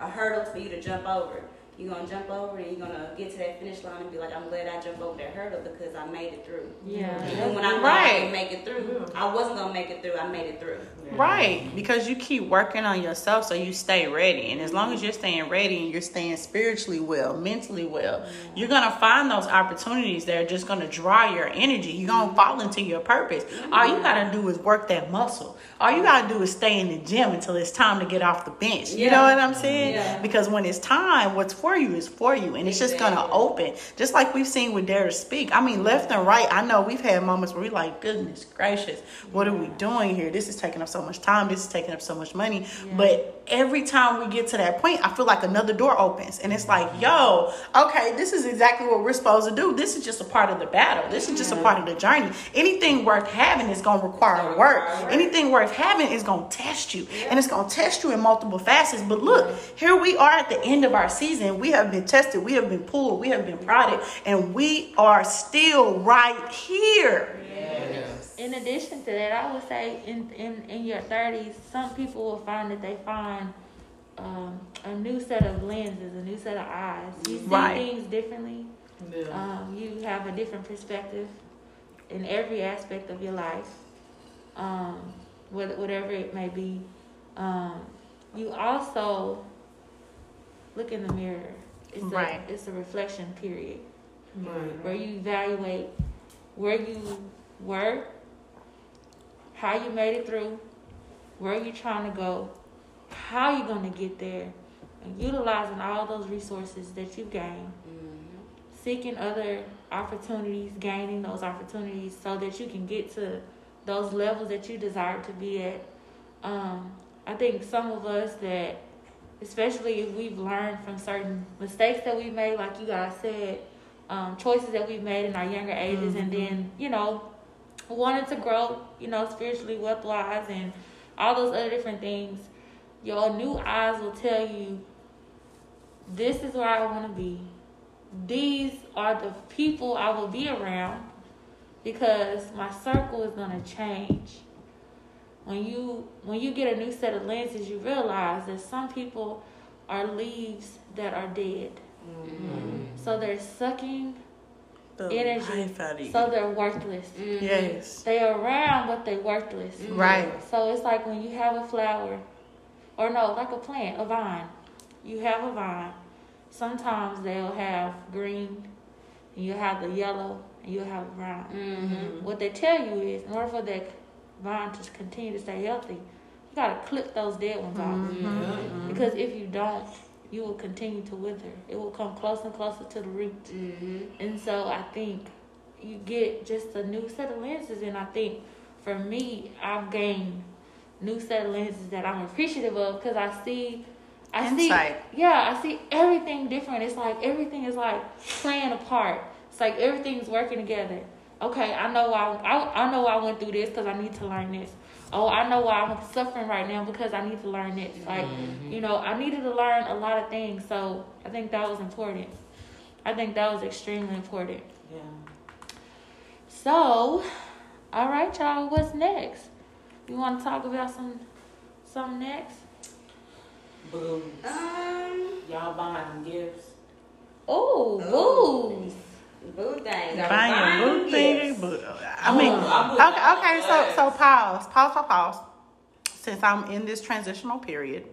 a hurdle for you to jump over. You're gonna jump over and you're gonna get to that finish line and be like, I'm glad I jumped over that hurdle because I made it through. Yeah. And when I thought I Right. didn't make it through, I wasn't gonna make it through. I made it through. Right, because you keep working on yourself so you stay ready. And as long as you're staying ready and you're staying spiritually well, mentally well, you're going to find those opportunities that are just going to draw your energy. You're going to fall into your purpose. All you got to do is work that muscle. All you got to do is stay in the gym until it's time to get off the bench. You know what I'm saying? Yeah. Because when it's time, what's for you is for you. And it's just to open. Just like we've seen with Dare to Speak. I mean, left and right, I know we've had moments where we're like, goodness gracious, what are we doing here? This is taking up so much time. This is taking up so much money. But every time we get to that point, I feel like another door opens. And it's like, mm-hmm. yo, okay, this is exactly what we're supposed to do. This is just a part of the battle. This is just a part of the journey. Anything worth having is to require work. Anything worth having is to test you. And it's to test you in multiple facets. But look, here we are at the end of our season. We have been tested. We have been pulled. We have been prodded. And we are still right here. In addition to that, I would say in in, in your thirties, some people will find that they find um, a new set of lenses, a new set of eyes. You see Right. things differently. Yeah. Um, you have a different perspective in every aspect of your life, um, whatever it may be. Um, you also look in the mirror. It's Right. a it's a reflection period Right. where you evaluate where you were, how you made it through, where you're trying to go, how you're going to get there, and utilizing all those resources that you gain, seeking other opportunities, gaining those opportunities so that you can get to those levels that you desire to be at. Um, I think some of us that, especially if we've learned from certain mistakes that we made, like you guys said, um, choices that we've made in our younger ages, and then you know, wanted to grow, you know, spiritually, wealth wise, and all those other different things. Your new eyes will tell you, this is where I want to be. These are the people I will be around because my circle is gonna change. When you when you get a new set of lenses, you realize that some people are leaves that are dead. Mm-hmm. So they're sucking, The Energy. life out of you. so they're worthless. Mm-hmm. yes. They're around, but they're worthless. Mm-hmm. Right. So it's like when you have a flower, or no, like a plant, a vine. You have a vine. Sometimes they'll have green, and you have the yellow, and you have brown. Mm-hmm. What they tell you is, in order for that vine to continue to stay healthy, you gotta clip those dead ones off. Because if you don't, you will continue to wither. It will come closer and closer to the root. Mm-hmm. And so I think you get just a new set of lenses, and I think for me, I've gained new set of lenses that I'm appreciative of because I see, I Insight. see, yeah, I see everything different. It's like everything is like playing a part. It's like everything's working together. Okay, I know why I, I know why I went through this because I need to learn this. Oh, I know why I'm suffering right now because I need to learn this. Like, you know, I needed to learn a lot of things. So I think that was important. I think that was extremely important. Yeah. So, all right, y'all. What's next? You want to talk about some, some next? Boo. Um, Y'all buying them gifts. Oh, Ooh. Booze. boo things. I'm Buying buying boo thing, gifts. I mean, oh, I'm okay, okay. So, so pause, pause, pause, pause. Since I'm in this transitional period,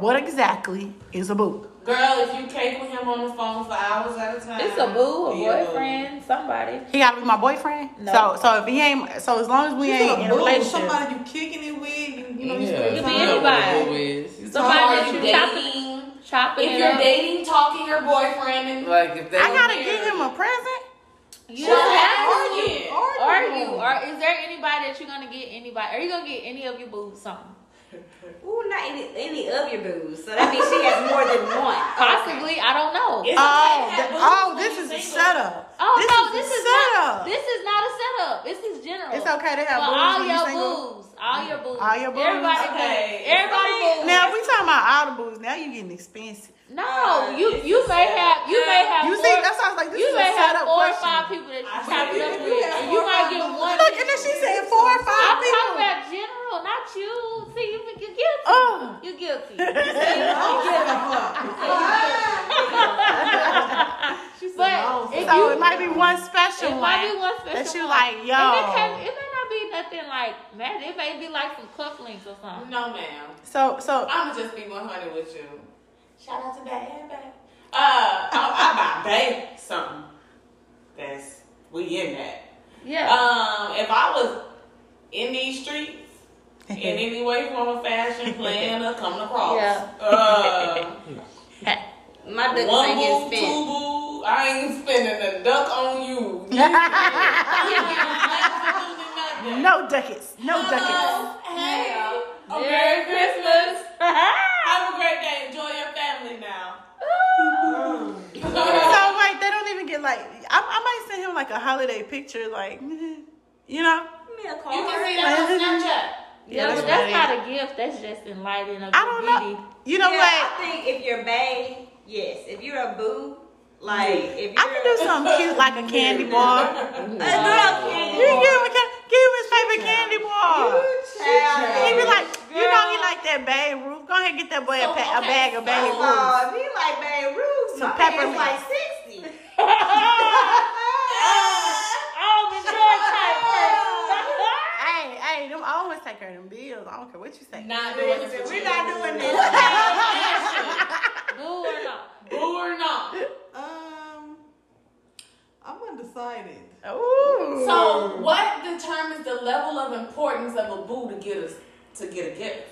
what exactly is a boo? Girl, if you cake with him on the phone for hours at a time. It's a boo, a he a boo. boyfriend, somebody. He gotta be my boyfriend. No. So, so if he ain't, so as long as we You ain't said in a a relationship, Somebody you kicking it with, you, you know, you Yeah. spend It could be time anybody. with. Who is? Somebody Are that you you dating? Chopping If it you're up. dating, talking your boyfriend and Like if they I gotta married. give him a present. You Just don't have argue. to argue. Or is there anybody that you're gonna get anybody? Are you gonna get any of your boos something? Ooh, not any, any of your boos. So that means she has more than one. Possibly, I don't know. It's Oh, okay to have th- boos oh, this you is a setup. Oh this no, is this a is setup. not. This is not a setup. This is general. It's okay to have For boos all when you your single. boos, all your boos, All your boos? Everybody, Okay. boos. everybody boos. Now, if we talking about all the boos, now you getting expensive. no, Uh, you you may setup. have you may have You four, see, that sounds like this you is a may have setup four or five people that you I chop it said, up with, you and you might get one. Look, and then she said four or five I'm people. talking about general, not you. See, you you're guilty. Oh. You're guilty. See, you're guilty. So it might be one special It one. might be one special that you like, yo. And it, may be nothing like that. It may be like some cufflinks or something. No, ma'am. So so I'ma just be 100 with you. Shout out to Bad Bad. Uh, I, I buy Bay something. That's we in that. Yeah. Um, if I was in these streets in any way, form, or fashion, plan or coming across, Yeah. uh, My ducks one ain't boo, getting two spent. boo, I ain't spending a duck on you. You Absolutely nothing. No ducats. No ducats. Hello. Hey. A Merry Merry Christmas. Have a great day. Enjoy your family now. So like they don't even get like I, I might send him like a holiday picture like you know Me a You card. can see that on Snapchat. yeah, that's but that's not a gift. That's just enlightening. I don't know you know yeah, what I think if you're bae, yes. If you're a boo, like if you're I can do something cute like a candy bar a girl candy you bar. give him a ca- give him candy bar he be like you know he like that Babe Ruth go ahead and get that boy a, So, pa- a okay, bag of Babe First of Ruth all, he like Babe Ruth, Some my peppermint. man's like sixty. Oh, Miss George type hey hey them I always take care of them bills I don't care what you say Not doing this. We're not doing this. Boo or not? Boo or not. Um, I'm undecided. Ooh. So, what determines the level of importance of a boo to get us to get a gift?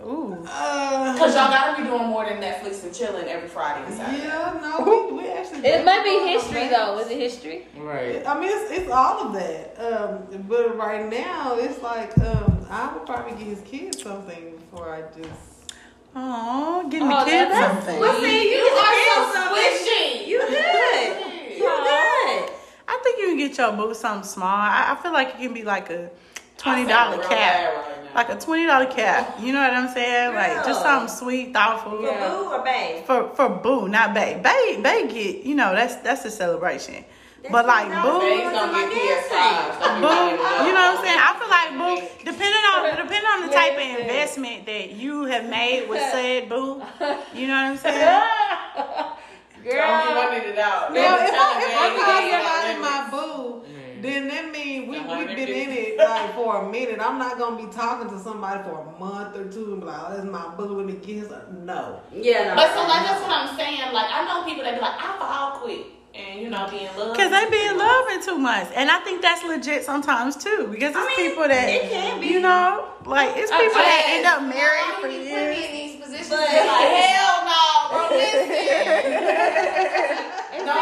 Ooh Uh, Cause y'all gotta be doing more than Netflix and chilling every Friday and Saturday. yeah, no, we, we actually. It might be history though. Is it history? Right. I mean, it's, it's all of that. Um, but right now, it's like um, I would probably get his kids something before I just. oh getting Oh, the kids that's something Well, see, you, You are so something. squishy. You good. You good. I think you can get your boo something small. I, I feel like it can be like a twenty dollar dollar cap, right like a twenty dollar cap. You know what I'm saying? Like just Yeah. something sweet, thoughtful. For boo or bae? For for boo, not babe. Babe, bae get you know that's that's a celebration. but like boo, Babe's gonna get PS5. Don't boo, be worried about you know what I'm saying? I feel like boo, depending on depending on the type of investment that you have made with said boo, you know what I'm saying? Don't be Girl. running it out. Now, if I, Telling if I Babe call you got somebody my boo, mm. then that means we, we've been in it like for a minute. I'm not gonna be talking to somebody for a month or two and be like, oh, that's my boo. Let me get his. No. Yeah, no. But so like that's what I'm saying. Like I know people that be like, I fall quick and you know be in love. Cause they be in love in two months, and I think that's legit sometimes too. Because it's I mean, people that it can be. you know, like it's people that end up married for Put me years. in these positions. But- like hell no, bro. Listen. No. I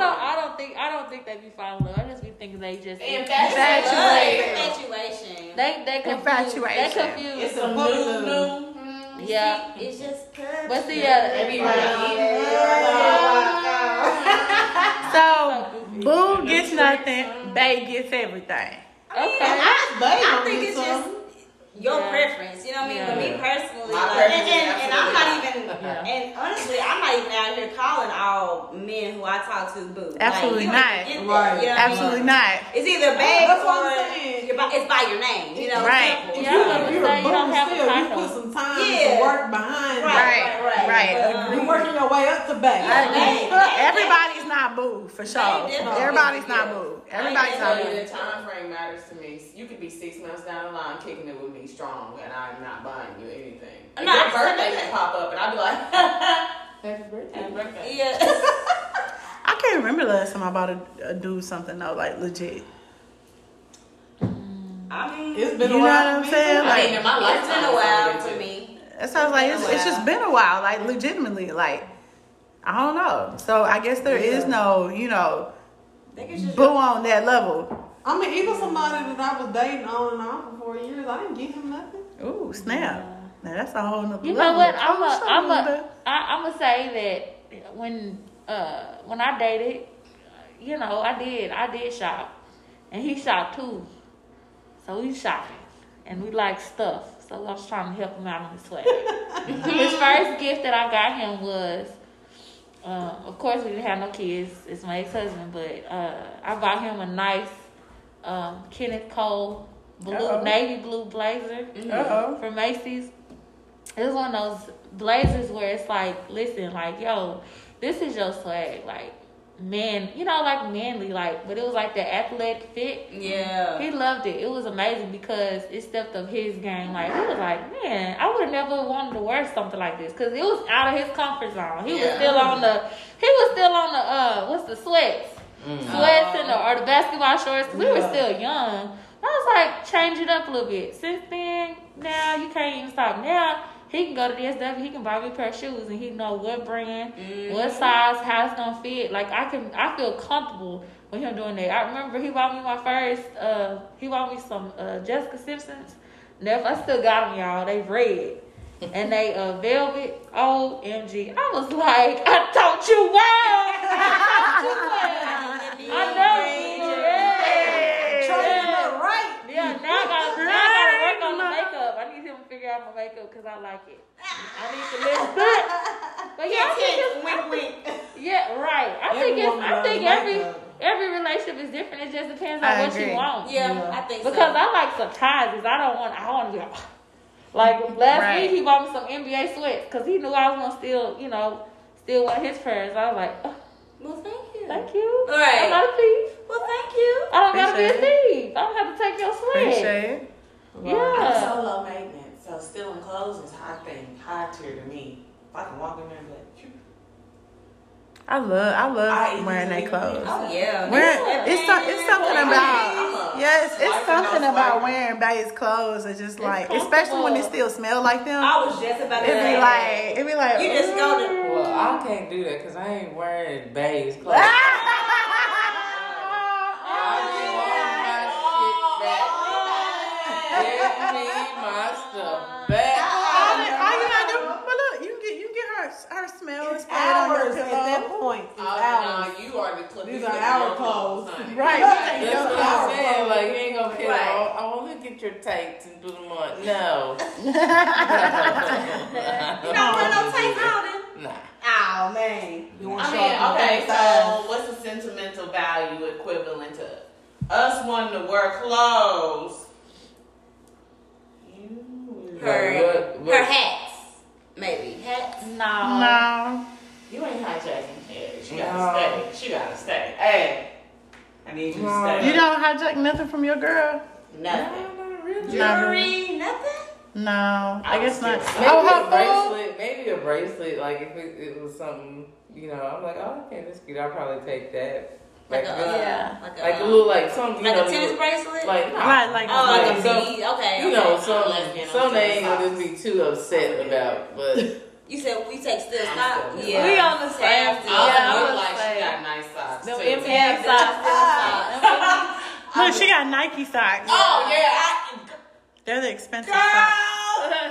don't. I don't think. I don't think they be falling in love. I just be thinking they just. They Infatuated. Infatuation. They they confused. They Infatuation. confused. It's some new, new. Yeah. It's just good. But see, yeah, They be yeah. So boo gets nothing, bae gets everything. Okay. I think it's just your Yeah. preference. You know what I mean? For me personally, My like, and, and, and I'm not even, Yeah. and honestly, I'm not even out here calling all men who I talk to boo. Absolutely like, not. don't even get Right. that, you know what I mean? Absolutely not. It's either babe That's what I'm or you're by, it's by your name. You know, Right. simple. Yeah, I was gonna You're say a you don't boo have a still. You put some time Yeah. to work behind Right, it. Right, right, right. Um, You're working your way up to back. Yeah, babe, babe, Everybody's not boo for sure. Everybody's not boo. Everybody's I not tell the time frame matters to me. You could be six months down the line kicking it with me strong, and I'm not buying you anything. And No, your birthday that. can pop up, and I'd be like, Happy birthday. Happy birthday. Yeah. I can't remember the last time I bought a, a dude something though, like legit. Mm. I mean, It's been You a know while what I'm for me, saying? too. I mean, in my it's lifetime, been a while it's for been me. That sounds like been it's, a it's just while. been a while, like legitimately, like I don't know. So I guess there is no, you know, I think it's just boo on that level. I mean, even somebody that I was dating on and off for four years, I didn't give him nothing. Ooh, snap! Now that's a whole nother You level. know what? I'm a, show I'm a, that. I, I'm gonna say that when uh when I dated, you know, I did I did shop, and he shop too. So we shopping, and we like stuff. So I was trying to help him out on his way. his first gift that I got him was, uh, of course we didn't have no kids. It's my ex husband, but uh, I bought him a nice um, Kenneth Cole blue Uh-oh. navy blue blazer Uh-oh. from Macy's. It was one of those blazers where it's like, listen, like, yo, this is your swag. Like, man, you know, like manly, like, but it was like the athletic fit. Yeah. He loved it. It was amazing because it stepped up his game. Like he was like, man, I would have never wanted to wear something like this because it was out of his comfort zone. He was still on the, he was still on the, uh, what's the sweats, sweats and the, or the basketball shorts. Cause we were still young. I was like, change it up a little bit. Since then, now you can't even stop. Now he can go to DSW. He can buy me a pair of shoes and he know what brand, what size, how it's gonna fit. Like I can, I feel comfortable with him doing that. I remember he bought me my first. Uh, he bought me some uh, Jessica Simpsons. Never, I still got them, y'all. They red. And they uh velvet. OMG. I was like, I taught you well. I taught you well. I know. Yeah. Training Yeah. her right. Yeah, now I gotta, now I gotta work on the makeup. I need him to figure out my makeup because I like it. I need to live. but yeah, I think it's, wink, wink. yeah, right. I think Everyone it's, I think every makeup. every relationship is different. It just depends on I what agree. you want. Yeah, Yeah. I think so. Because so. I like surprises. I don't want. I want to be like. Like last Right. week, he bought me some NBA sweats because he knew I was gonna steal, you know, steal one of his pairs. I was like, oh, well, thank you. "Thank you, All right, I'm not a thief. Well, thank you. I don't gotta be a thief. I don't have to take your sweat." Appreciate it. I'm Yeah. so low maintenance, so stealing clothes is high thing, high tier to me. If I can walk in there and be like, I love I love I wearing easily- their clothes. Oh yeah. Wearing, Yeah. it's some, it's something about yes, it's something about wearing base clothes. It's just It's like, especially when it comfortable. still smell like them. I was just about to It'd be like, it'd be like, You just go to- mm. Well, I can't do that because I ain't wearing beige clothes. My stuff back. All you gotta do, but look, you get you can get her her smell and It's spray on your hours at that point. It's Oh, hours. no, you are the cl- These you are the our real clothes. honey. Right. That's Your what I'm saying. clothes. Like, you ain't gonna care. Right. Oh, I want to get your tights and put them on. No. You don't wear no tights on then? Nah. Oh man. You want I to mean, okay, so what's the sentimental value equivalent to us wanting to wear clothes? Her What- what- her hats. Maybe. Hats. No. No. You ain't hijacking here. She gotta stay. She gotta stay. Hey, I need you to stay. You don't hijack nothing from your girl? nothing. Jewelry, nothing? No, I I guess not. Oh, maybe Oh, a her phone? bracelet. Maybe a bracelet. Like if it, it was something, you know, I'm like, oh, okay, that's cute. I'll probably take that. Like Like, a, uh, Yeah. like a, like a little, like something, you like know, a tennis little- bracelet? like, nah. Right, like oh, like a some- bead. Okay. You know, okay. some I'm lesbian, some they ain't still gonna just be too upset about, but You said we take still I'm stop. still- Yeah. We on the same Tab thing. Oh, still. Yeah, I I was like she got nice socks Them too. NBA Yeah, socks, them socks. Look, she got Nike socks. Oh yeah, They're the expensive I, socks.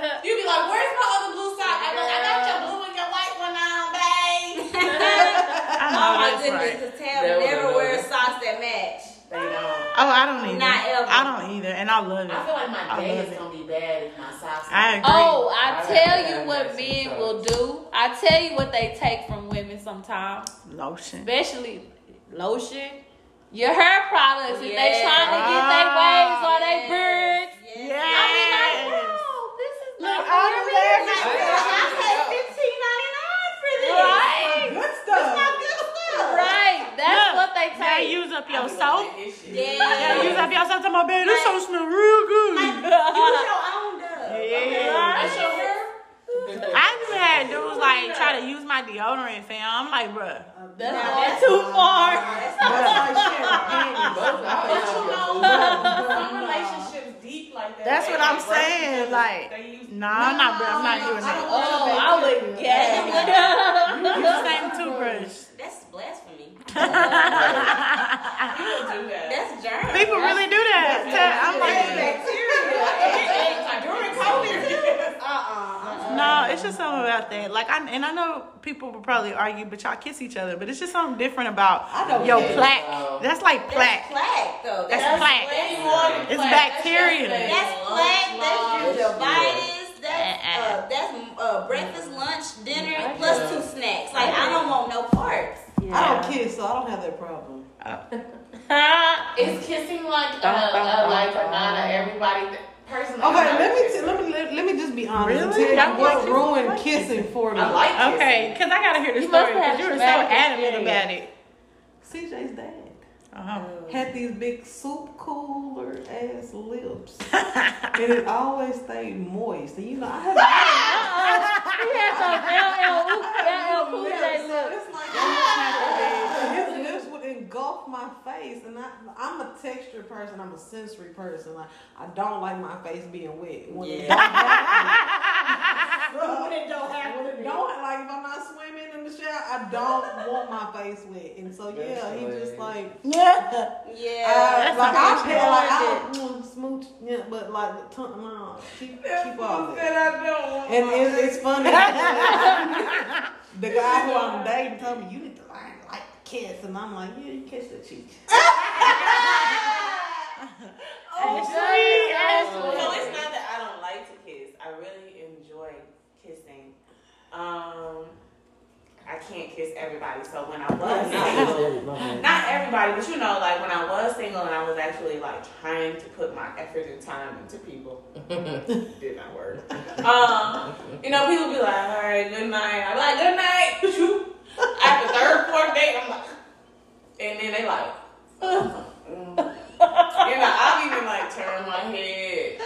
girl. You be like, where's my other blue sock? I'm like, I got your blue and your white one on, babe. I know Oh my goodness, right. because Tam That never would've wears known. socks that match. They don't. Oh, I don't either. Not ever. I don't either, and I love it. I feel like my day is gonna be bad if my socks. I agree. Oh, I I tell you what men socks. will do. I tell you what they take from women sometimes, Lotion. especially lotion, your hair products. If they Yes. trying to get their waves or their beards, Yes. I be like, wow, this is Look, not all for the me. layers I of paid fifteen ninety nine for this. Right, Good stuff. Good stuff. right. That's Look, what they Now take. use up your I soap. like. Yeah. Yeah, use up your soap. Tell my baby, this soap smell real good. Use your own dub. Yeah. That's your hair? I even had dudes like try to use my deodorant, fam. I'm like, bruh. That's Now going that's- too far. That's like sharing panties. both But eyes you know, some relationships deep like that. That's what I'm saying, like- They use- Nah, I'm not, I'm not doing that. Oh, I would gag. Use the same toothbrush. That's blasphemy. People do that. That's germ. People really do that. I'm like, During COVID too. Uh-uh. no, it's just something about that. Like, I and I know people will probably argue, but y'all kiss each other. But it's just something different about I know your what it is. plaque. That's like That's plaque. plaque though. That's That's plaque. Plaque. It's Plaque. bacteria. That's That's plaque. That's gingivitis. That's Uh-uh. uh, that's uh, breakfast, lunch, dinner, plus two snacks. Like I don't want no parts. I don't kiss, so I don't have that problem. Is kissing like a, Dun, dun, a like dun. or not a everybody th- personally? Okay, let me t- let me let, let me just be honest and Really? tell you Y'all what like ruined kissing for me. I like kissing. Okay, because I gotta hear the You story have because you were so traumatic adamant about it. CJ's dad Uh-huh. had these big soup cooler ass lips, and it always stayed moist. And you know, I have. He had some LL Cool J look. It's like lips engulf my face, and I, I'm a texture person. I'm a sensory person. Like I don't like my face being wet. When it Yeah. don't. When it don't happen When it don't like if I'm not swimming in the shower, I don't want my face wet. And so yeah, he just like Yeah. Yeah. uh, like I That's feel like I unfortunate. mm, smooch, yeah, but like the tongue, no, keep That's keep what all I that. said I don't want And it's, it's funny. the guy who I'm dating told me you need to learn to like to kiss, and I'm like, yeah, you kiss the cheek. Oh, Ashley, No, it's not that I don't like to kiss. I really enjoy kissing. Um, I can't kiss everybody. So when I was single, not everybody, but you know, like when I was single and I was actually like trying to put my effort and time into people, did not work. Um, you know, people be like, "All right, good night." I'm like, "Good night." Shoot. After third, fourth date, I'm like, and then they like, you know, I'll even like turn my head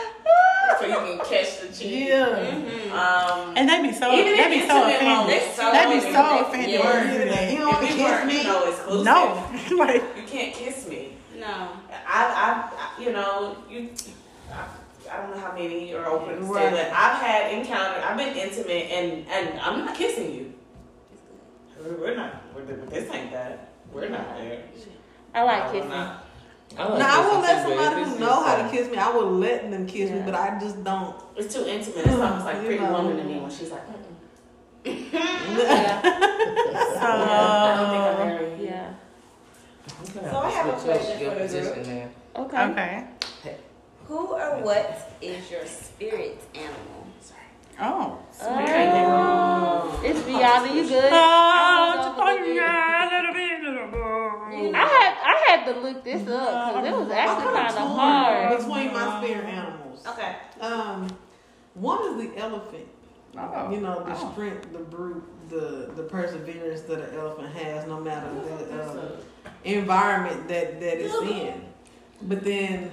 so you can catch the cheek. Yeah. Mhm. Um, And they be so even they be so intimate offended. moments, They be so so if- offended. yeah. you do that. You don't want if we kiss weren't, me? you know, No. like you can't kiss me. No. I, I, I you know, you, I, I don't know how many are open to say, but I've had encounter. I've been intimate, and and I'm not kissing you. We're we're not. We're, this ain't that. We're not there. I like No, we're kissing. not. I like Now I will kissing let somebody who know how to kiss me. I will let them kiss me, but I just don't. It's too intimate. It's almost like Pretty know. Woman to me when she's like, Mm-mm. Yeah. I don't think I'm so married. Yeah. I'm So I have a question your for the group. position there. Okay. okay. Who or what is your spirit animal? Oh. Oh, it's Beyonce. You good? Oh, I was over there. I had I had to look this up because it was actually kind of hard. between my spirit animals. Okay. Um, one is the elephant. Oh. You know, the Oh. strength, the brute, the the perseverance that an elephant has, no matter the um, environment that that it's in. But then,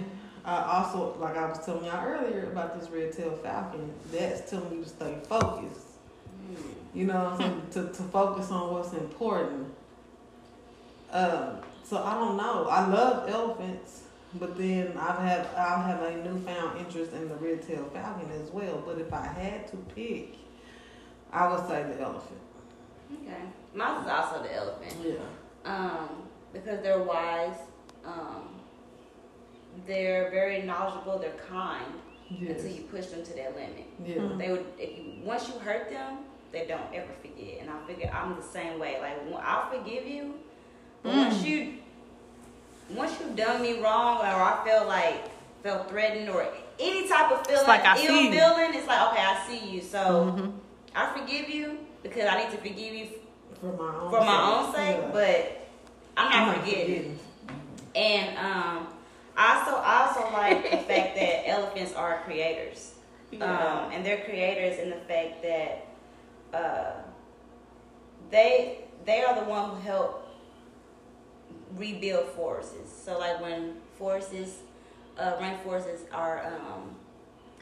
uh, also, like I was telling y'all earlier about this red-tailed falcon, that's telling you to stay focused. You know, to to focus on what's important. Um, so I don't know. I love elephants, but then I've had I'll have a newfound interest in the red-tailed falcon as well. But if I had to pick, I would say the elephant. Okay. Mine is also the elephant. Yeah. Um, because they're wise. Um, they're very knowledgeable. They're kind Yes. until you push them to their limit. Yeah. They would, if you once you hurt them, they don't ever forget. And I figure I'm the same way. Like when- I'll forgive you, but once you, once you've done me wrong, or I feel like felt threatened, or any type of feeling, like I ill see feeling, it's like okay, I see you. So Mhm. I forgive you because I need to forgive you For my own for my sake. own sake, Yeah. but I'm not I'm forgetting. And um, I also I also like the fact that elephants are creators. Um, and they're creators in the fact that uh, they they are the one who help rebuild forests. So like when forests, uh, rainforests are um,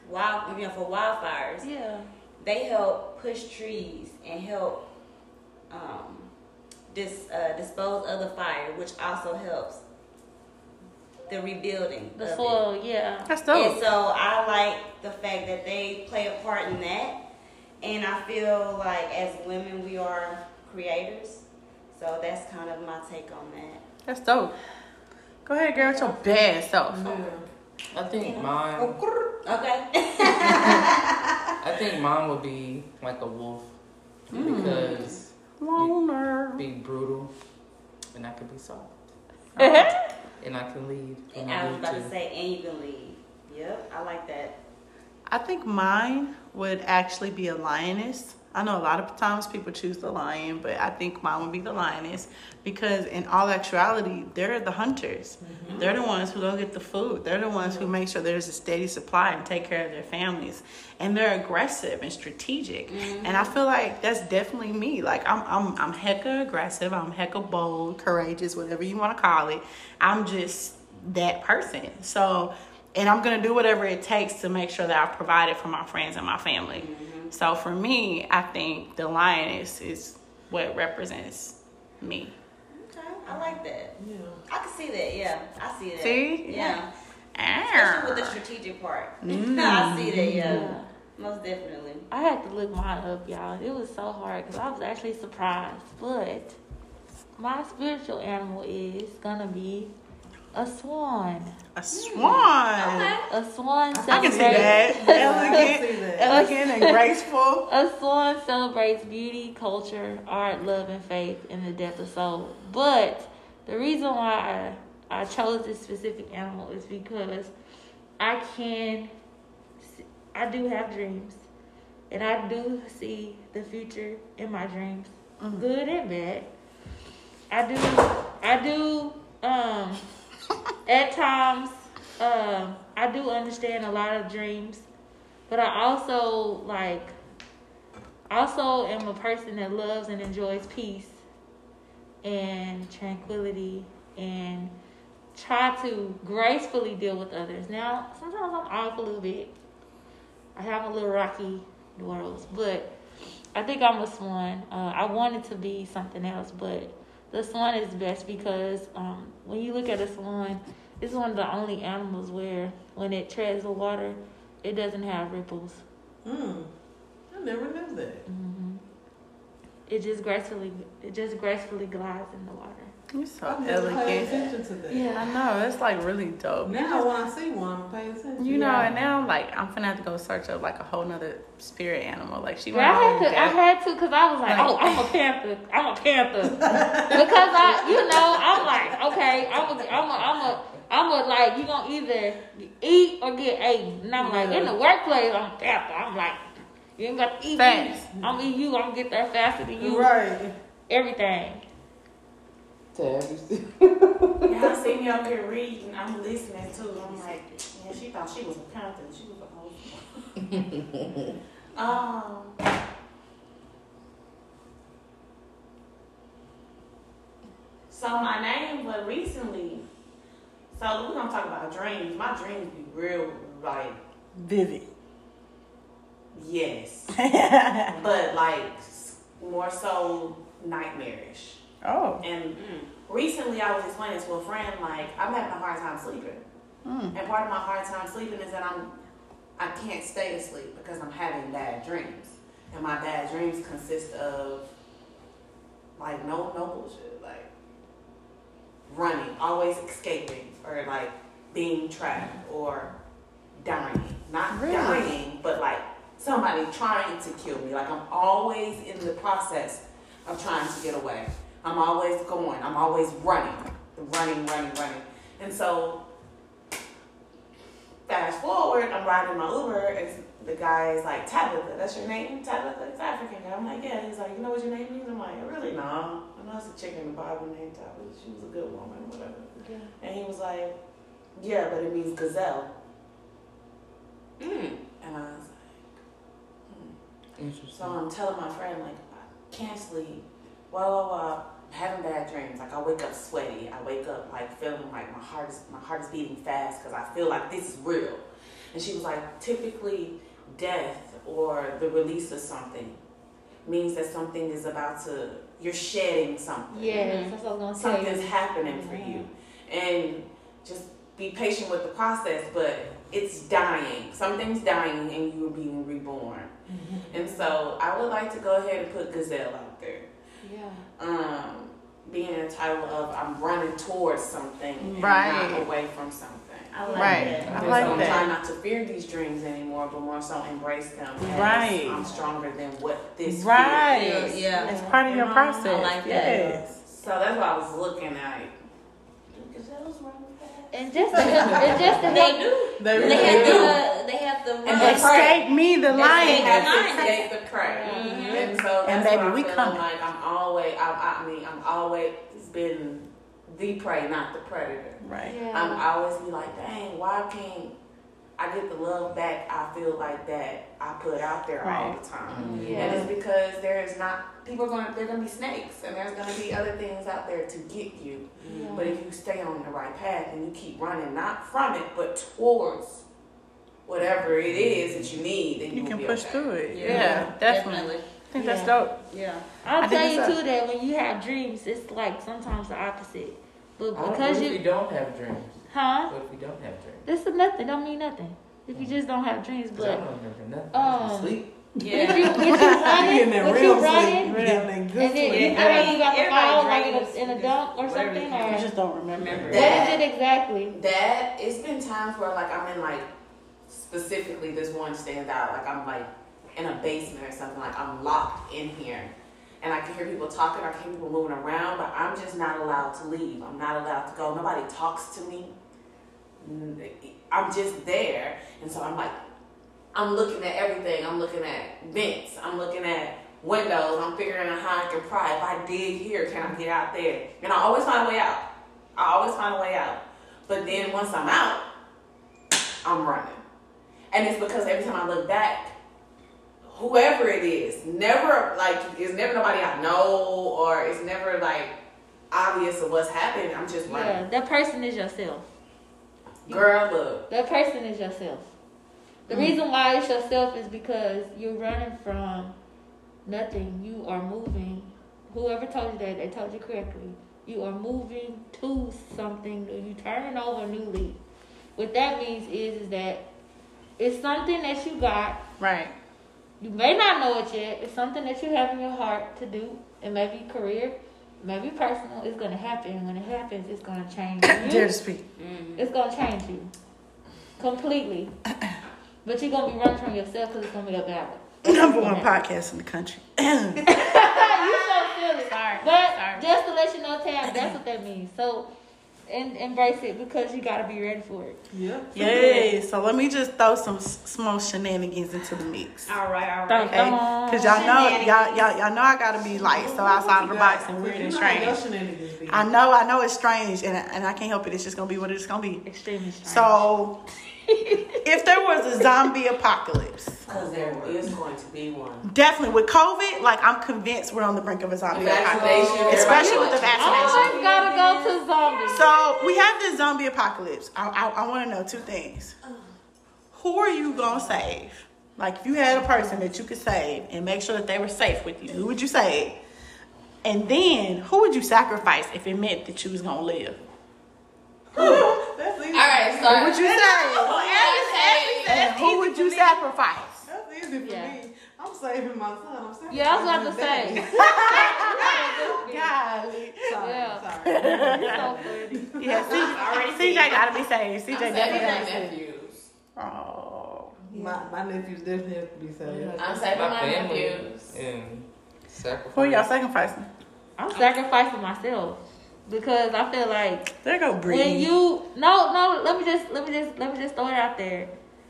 wild, you know, for wildfires, Yeah. they help push trees and help um, dis, uh, dispose of the fire, which also helps the rebuilding The of it. soil. Yeah. That's And dope. so I like the fact that they play a part in that. And I feel like as women, we are creators. So that's kind of my take on that. That's dope. Go ahead, girl, with your bad self. I think mine. Oh, okay. I think mine would be like a wolf mm. because Loner. be brutal, and I could be soft, and I can lead. And I was about to say, and you can leave. Yep, I like that. I think mine would actually be a lioness. I know a lot of times people choose the lion, but I think mine would be the lioness because, in all actuality, they're the hunters. Mm-hmm. They're the ones who go get the food. They're the ones who make sure there's a steady supply and take care of their families. And they're aggressive and strategic. Mm-hmm. And I feel like that's definitely me. Like I'm, I'm, I'm hecka aggressive. I'm hecka bold, courageous, whatever you want to call it. I'm just that person. So, and I'm gonna do whatever it takes to make sure that I've provided for my friends and my family. Mm-hmm. So for me, I think the lioness is what represents me. Okay, I like that. Yeah. I can see that. Yeah, I see that. See? Yeah. Especially with the strategic part. Mm. I see that. Yeah. Yeah. Most definitely. I had to look mine up, y'all. It was so hard because I was actually surprised. But my spiritual animal is gonna be a swan. A swan. Okay. A swan I can see that. Elegant, elegant and graceful. A swan celebrates beauty, culture, art, love, and faith in the depth of soul. But the reason why I, I chose this specific animal is because I can, I do have dreams, and I do see the future in my dreams, good and bad. I do, I do, um, at times, um, I do understand a lot of dreams, but I also like also am a person that loves and enjoys peace and tranquility and try to gracefully deal with others. Now, sometimes I'm off a little bit. I have a little rocky worlds, but I think I'm a swan. Uh, I wanted to be something else, but the swan is best because um, when you look at a swan, it's one of the only animals where when it treads the water, it doesn't have ripples. Hmm. I never knew that. Mm-hmm. It just gracefully, it just gracefully glides in the water. You're so I never paid elegant. attention to that. Yeah, I know. It's like really dope. Now when I see one, I'm paying attention. You know, Yeah. and now like I'm finna have to go search up like a whole nother spirit animal. Like she But I had to, I had to, cause I was like, oh, I'm a panther, I'm a panther, because I, you know, I'm like, okay, I'm a, I'm a, I'm a, I'm a like, you gonna either eat or get ate, and I'm like, in the workplace, I'm a panther. I'm like, you ain't got to eat Facts. me. I'm eat you. I'm gonna get there faster than you. Right. Everything. Tab, you see? Y'all see me up here reading. I'm listening too. I'm like, yeah, she thought she was a panther. She was a whole. um. So my name, but recently, so we're gonna talk about dreams. My dreams be real like vivid. yes, but like more so nightmarish. Oh. And recently, I was explaining to a friend like I'm having a hard time sleeping. Mm. And part of my hard time sleeping is that I'm I can't stay asleep because I'm having bad dreams. And my bad dreams consist of like no no bullshit, like running, always escaping, or like being trapped or dying. Not Really? dying, but like somebody trying to kill me. Like I'm always in the process of trying to get away. I'm always going. I'm always running, running, running, running. And so fast forward, I'm riding my Uber, and the guy is like, Tabitha, that's your name? Tabitha? It's African guy. I'm like, yeah. He's like, you know what your name means? I'm like, really? No. I know it's a chick in the Bible named Tabitha. She was a good woman, whatever. Yeah. And he was like, yeah, but it means gazelle. Mm. And I was like, hmm. Interesting. so I'm telling my friend, like, I can't sleep. Blah, blah, blah. Having bad dreams. Like, I wake up sweaty. I wake up, like, feeling like my heart is, my heart is beating fast because I feel like this is real. And she was like, typically, death or the release of something means that something is about to, you're shedding something. Yes, that's what I was gonna tell Something's happening for you. And just be patient with the process, but it's dying. Something's dying and you are being reborn. Mm-hmm. And so I would like to go ahead and put gazelle out there. Yeah. Um, being a title of I'm running towards something and Right. not away from something. I like Right. that. I like so I'm that. trying not to fear these dreams anymore, but more so embrace them. Right. I'm stronger than what this Right. fear is. Yeah. It's part of your process. I like that. So that's what I was looking at. Do gazelles run fast? And just to help, and just to They help, do. They They really have do. the they have the And run. Escape me, the They lion. have to Lion. escape the prey. Mhm. And so And baby, we feeling coming. like I'm always, I, I mean, I'm always been the prey, not the predator. Right. I'm always be like, dang, why can't I get the love back I feel like that I put out there all the time? Mm-hmm. Yeah. And it's because there is not people are gonna they're gonna be snakes and there's gonna be other things out there to get you. But if you stay on the right path and you keep running, not from it, but towards whatever it is that you need, then you, You can push okay. through it. Yeah, definitely. I think that's dope. Yeah. I'll I tell think you it's too that when you have dreams, it's like sometimes the opposite. But I don't because what if you, we don't have dreams? huh? What if we don't have dreams? This is nothing. Don't mean nothing. If you just don't have dreams, 'Cause I but don't remember nothing. I just um, sleep. If you Yeah. if you You getting running, that if real you running, sleep. You getting that and good then you Yeah, I mean, you got to everybody fall like in a, in a just dunk or something, they or You just don't remember. Remember. what is it exactly? That it's been times where like I'm in like specifically this one stands out. Like I'm like in a basement or something. Like I'm locked in here, and I can hear people talking. I can hear people moving around, but I'm just not allowed to leave. I'm not allowed to go. Nobody talks to me. I'm just there, and so I'm like, I'm looking at everything. I'm looking at vents. I'm looking at windows. I'm figuring out how I can pry. If I dig here, can I get out there? And I always find a way out. I always find a way out. But then once I'm out, I'm running. And it's because every time I look back, whoever it is, never like it's never nobody I know or it's never like obvious of what's happening. I'm just running. Yeah, that person is yourself. Girl, look. That person is yourself. The reason why it's yourself is because you're running from nothing. You are moving. Whoever told you that, they told you correctly. You are moving to something. new. You turning over a new leaf. What that means is, is that it's something that you got. Right. You may not know it yet. It's something that you have in your heart to do. It may be career, it may be personal. It's gonna happen. When it happens, it's gonna change you. Dare to speak. It's gonna change you completely. But you're gonna be running from yourself because it's gonna be a battle. Number one podcast in the country. you so silly. Sorry. But Sorry. just to let you know, Tab, that's what that means. So, and embrace it because you gotta be ready for it. Yeah. Yay. So let me just throw some small shenanigans into the mix. All right. All right. Okay, because y'all know y'all, y'all y'all know I gotta be like so outside of the box and weird and You know how strange. I know I know it's strange and and I can't help it. It's just gonna be what it's gonna be. Extremely strange. So if there was a zombie apocalypse, Because there is going to be one. definitely with COVID, like I'm convinced we're on the brink of a zombie Vaccination, apocalypse, especially with the everybody- vaccination. always gotta go to zombies. So we have this zombie apocalypse. I, I, I want to know two things. Who are you gonna save? Like if you had a person that you could save and make sure that they were safe with you, who would you save? And then who would you sacrifice if it meant that you was gonna live? That's easy. All right, so Who would you save? I And who would you sacrifice? That's easy for Yeah. me. I'm saving my son. I'm saving Yeah, I was about to say. Golly. Sorry, Yeah. sorry. so funny. Yeah, CJ, CJ gotta be saved. CJ I'm definitely saving gotta my be saved. nephews. Oh. My, my nephews definitely have to be saved. I'm saving my, family nephews. and sacrifice. Who y'all sacrificing? I'm sacrificing myself because I feel like There go Bree. when you no no let me just let me just let me just throw it out there.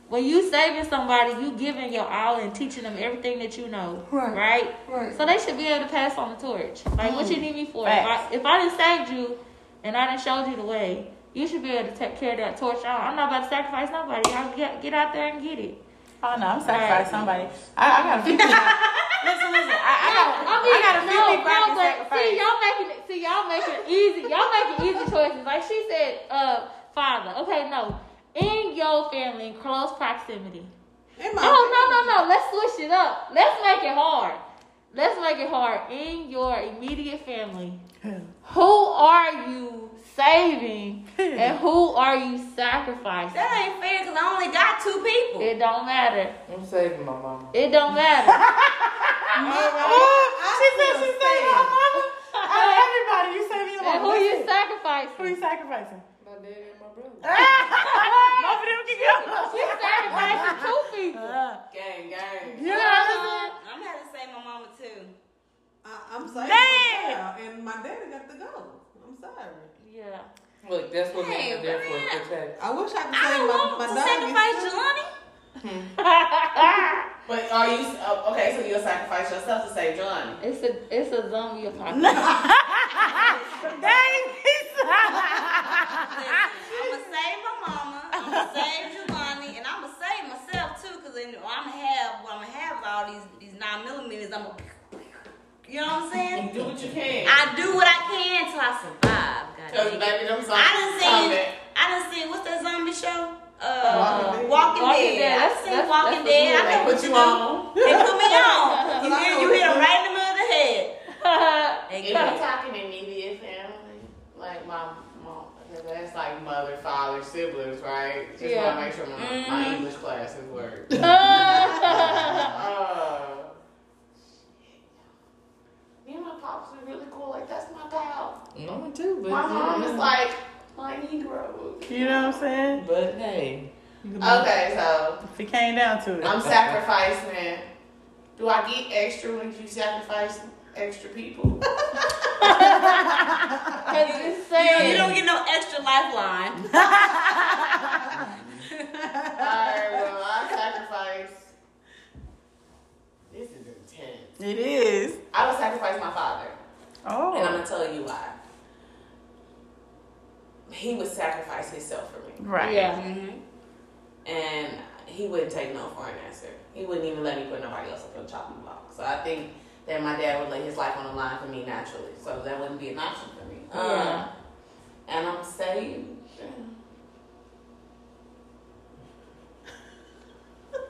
When you saving somebody, you giving your all and teaching them everything that you know, Right. right? Right. So they should be able to pass on the torch. Like what you mm. need me for? If I, if I didn't saved you and I didn't showed you the way, you should be able to take care of that torch. on. I'm not about to sacrifice nobody. Y'all get get out there and get it. Oh no, I'm sacrificing somebody. I, I got a few people. listen, listen. I, I got, I mean, I got a few no, people I no, can but sacrifice. see, y'all making it. See, y'all making it easy. Y'all making easy choices. Like she said, uh, father. Okay, no, in your family, in close proximity. In my Oh no, no, no. Let's switch it up. Let's make it hard. Let's make it hard. In your immediate family, who are you saving and who are you sacrificing? That ain't fair because I only got two people. It don't matter. I'm saving my mama. It don't matter. Oh, she said she saved my mama. Out of everybody, you saving your and mama. who you sacrificing? Who you sacrificing? sacrificing? My daddy and my brother. Both of them can go. She sacrificing two people. Uh, gang, gang. You know what I'm saying? I'm gonna have save my mama too. I, I'm saving Dang. and my daddy got to go. I'm sorry. Yeah. Look, that's what men Hey, are there for. man. Protect. I wish I could I my, want my to dog. sacrifice He's Jelani. But are you uh, okay? So you'll sacrifice yourself to save Johnny? It's a it's a zombie apocalypse. Dang. I'ma save my mama. I'ma save Giovanni, and I'ma save myself too. Cause then I'm gonna have what I'm gonna have all these these nine millimeters. I'm gonna, you know what I'm saying? Do what you can. I do what I can till I survive. Cause goddamn. baby, them I done zombies seen. coming. I done seen. What's that zombie show? Uh, Walking Walking, Dead. Dead. Dead. I've That's- seen that's- Walking that's Dead. I know what you you do. on. They put me on. You hear, you hit them right in the middle of the head. They If you're talking immediate family, like my mom, that's like mother, father, siblings, right? Just Yeah. want to make sure my, my Mhm. English classes work. yeah. uh, me and my pops are really cool. Like that's my pal. Mine too, but My mom know, is like my Negro. You know what I'm saying? But hey, Okay, so If it came down to it. I'm sacrificing. Do I get extra when you sacrifice extra people? Cause it's You, saying you don't get no extra lifeline. Alright, well, I sacrifice. This is intense. It is. I would sacrifice my father. Oh. And I'm gonna tell you why. He would sacrifice himself for me. Right. yeah. Mm-hmm. And he wouldn't take no for an answer. He wouldn't even let me put nobody else up on the chopping block. So I think that my dad would lay his life on the line for me naturally. So that wouldn't be an option for me. Yeah. Um, and I'm saying,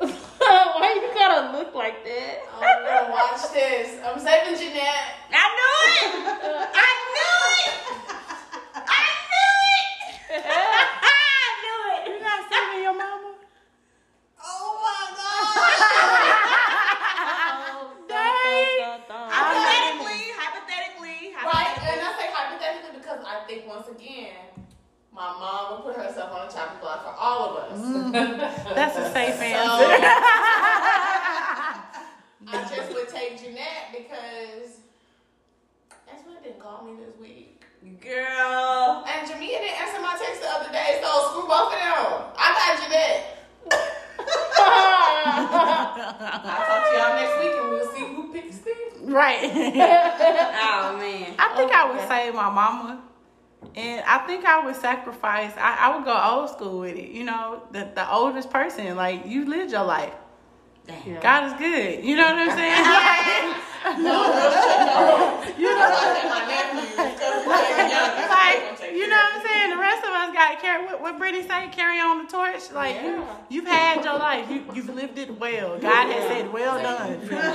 Why you gotta look like that? I'm gonna watch this. I'm saving Jeanette. I knew it. I knew it. I knew it. I knew it. You not saving your mama? Oh my god! Dang. Hypothetically, hypothetically, right, and I say hypothetically because I think once again, my mom will put herself on a chopping block for all of us. Mm. That's a safe So, answer. I just would take Jeanette because that's what didn't call me this week. Girl. And Jamia didn't answer my text the other day, so screw both of them. I got Jeanette. I'll talk to y'all next week and we'll see who picks Steve. right. Oh man. I think I would say my mama. And I think I would sacrifice, I, I would go old school with it. You know, the, the oldest person, like, you lived your life. Damn. God is good. You know what I'm saying? Like, No, no, no. you know, like my nephews because they're young. like, you know what I'm saying? The rest of us got to carry, what, what Brittany say? Carry on the torch. Like, you, Yeah. you've had your life. You, you've lived it well. God has said, well done. Wait, so You know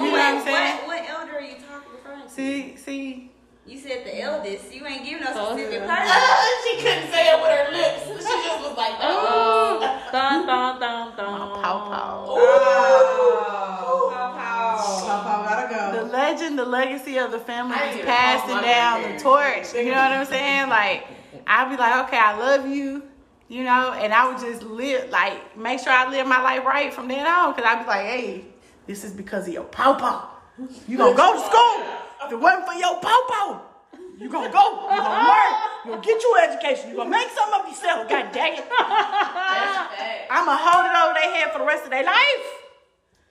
what what, I'm saying? What, what elder are you talking referring to? See, see, You said the eldest. You ain't giving no Oh, specific yeah. person. she couldn't say it with her lips. She just was like, oh. Oh, dun dun dun dun. my pow pow. Oh, Pow, Papa gotta The legend, the legacy of the family is passing down the torch. You know what I'm saying? Like, I'd be like, okay, I love you, you know, and I would just live, like, make sure I live my life right from then on. Cause I'd be like, hey, this is because of your pawpaw. You gonna go to school. If it wasn't for your pawpaw, you gonna go. You gonna learn. You gonna get your education. You gonna make something of yourself. God dang it. I'ma hold it over their head for the rest of their life.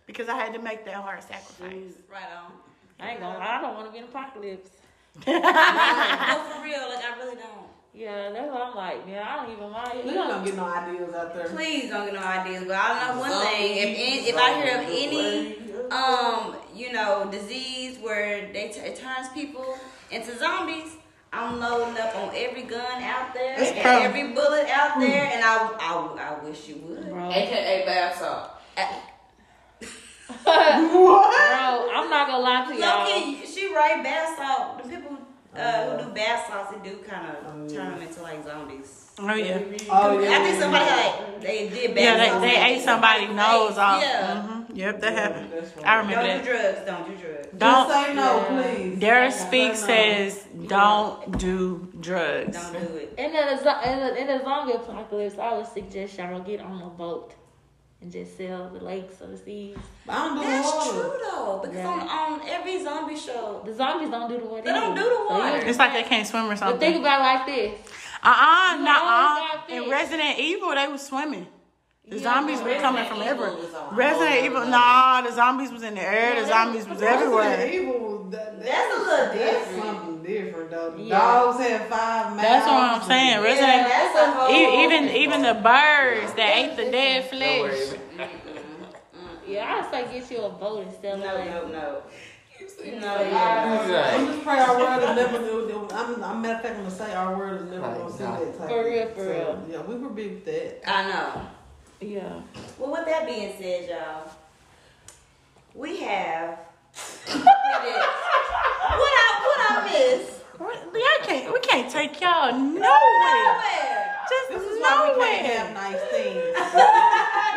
Because I had to make that hard sacrifice. Right on. I ain't gonna. I don't want to be in apocalypse. no, for real. Like I really don't. Yeah, that's what I'm like. Man, I don't even mind. We don't get no ideas out there. Please don't get no ideas. But I don't know one thing. If any, if I hear of any um you know disease where they t- it turns people into zombies, I'm loading up on every gun out there It's and pro- every bullet out there, and I, I I wish you would. Bro, AKA bath salt. what? bro, I'm not gonna lie to y'all. Loki, she right bath salt. The people uh, who do bath salts, they do kind of turn them into like zombies. Oh yeah. Oh, yeah. I think somebody like they did bad. Yeah, they, salts. they ate somebody's nose off. Yeah. hmm Yep, that happened. That's right. I remember Don't do that. drugs. Don't do drugs. Don't. say no, please. Dare to Speak no. says, "Don't do drugs." Don't do it. In a, zo- in a, in a zombie apocalypse, I would suggest y'all get on a boat and just sail the lakes or the seas. I don't do That's water. true though, because Yeah. on, on every zombie show, The zombies don't do the water. They don't do the So water. It's like they can't swim or But something. think about it like this. Uh uh You no. always Uh. got In. Resident Evil, they was swimming. The Yeah, zombies were Resident coming from Evil everywhere. was Resident whole Evil, nother nah, the zombies was in the air. The zombies was Resident everywhere. Evil, that, That's a little That's different. something different though. Yeah. Dogs had five mouths. That's what I'm saying. Yeah, Resident, that's a whole. e- even even the birds that ate the dead Don't worry. flesh. Yeah, I say get you a boat instead of No, like. no, no. No, He's yeah. I'm just pray our word is never. I'm, I'm matter of fact, I'm gonna say our word is never gonna see that type. For real, for so, real. Yeah, we rebuke that. I know. Yeah. Well, with that being said, y'all, we have. What I what I miss? I can't. We can't take y'all nowhere. Nowhere. Just This is why we can't have nice things.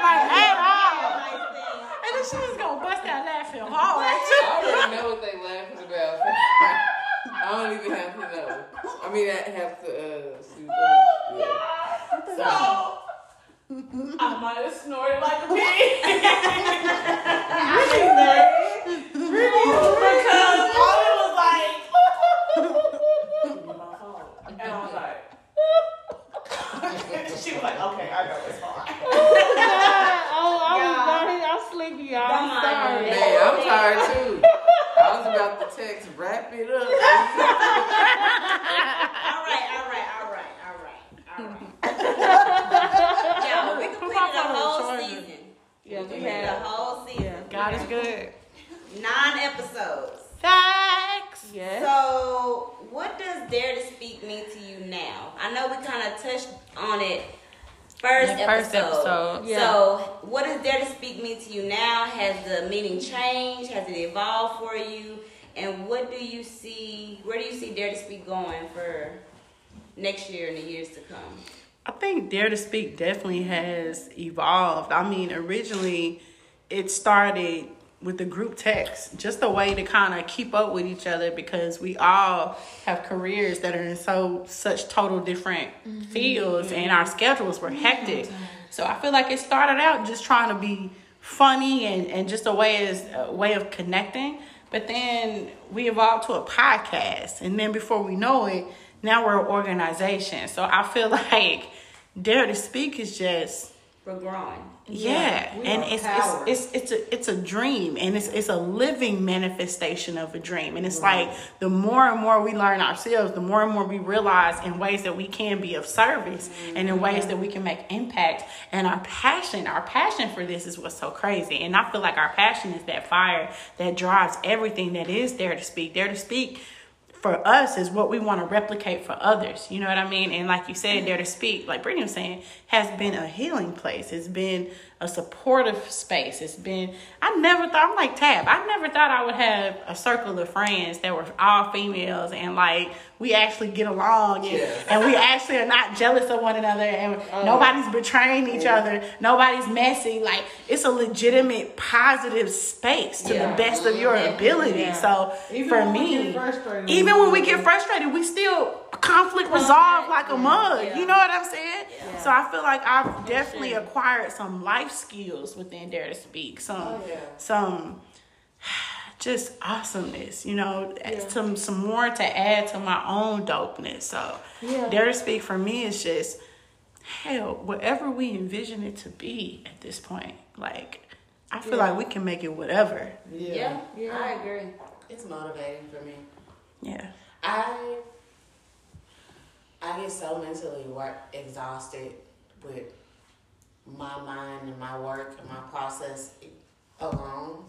Like at all. And then she was gonna bust out laughing hard I already know what they laughing about. I don't even have to know. I mean, I have to uh, see. Yeah. So I might have snorted like a pig. because all it was like. and I was like. she was like, okay, I know it's fine. Oh, oh I Yeah. was burning. I'm sleepy, y'all. I'm sorry. me. Man, I'm tired too. I was about to text, wrap it up. All right, all right, all right, all right, all right. Y'all, we completed the whole season. Yeah, We had a whole season. God is good. Nine episodes. Facts. Yes. So, what does Dare to Speak mean to you now? I know we kind of touched on it first The episode. first episode. Yeah. So, what does Dare to Speak mean to you now? Has the meaning changed? Has it evolved for you? And what do you see? Where do you see Dare to Speak going for next year and the years to come? I think Dare to Speak definitely has evolved. I mean, originally it started with the group text, just a way to kind of keep up with each other because we all have careers that are in so such total different mm-hmm. fields and our schedules were hectic. So I feel like it started out just trying to be funny and, and just a way as a way of connecting. But then we evolved to a podcast, and then before we know it, now we're an organization. So I feel like Dare to Speak is just We're growing. yeah, we and it's, it's it's it's a it's a dream, and it's it's a living manifestation of a dream, and it's like the more and more we learn ourselves, the more and more we realize in ways that we can be of service, and in ways that we can make impact, and our passion, our passion for this is what's so crazy, and I feel like our passion is that fire that drives everything that is Dare to Speak, Dare to Speak for us is what we want to replicate for others. You know what I mean? And like you said, Dare to Speak, like Brittany was saying, has been a healing place. It's been a supportive space. It's been, I never thought, I'm like Tab, I never thought I would have a circle of friends that were all females and like we actually get along and, Yes. and we actually are not jealous of one another and oh. nobody's betraying each other. Nobody's messy. Like it's a legitimate positive space to Yeah. the best of your ability. Yeah. So Even for me, even when we get frustrated, we still conflict resolve like a mug. Yeah. You know what I'm saying? Yeah. So I feel like I've definitely acquired some life skills within Dare to Speak. Some Oh, yeah. some just awesomeness, you know, Yeah. some some more to add to my own dopeness. So Yeah. Dare to Speak for me is just hell, whatever we envision it to be at this point. Like I feel Yeah. like we can make it whatever. Yeah. Yeah, Yeah. I agree. It's motivating for me. Yeah. I I get so mentally work exhausted with my mind and my work and my process alone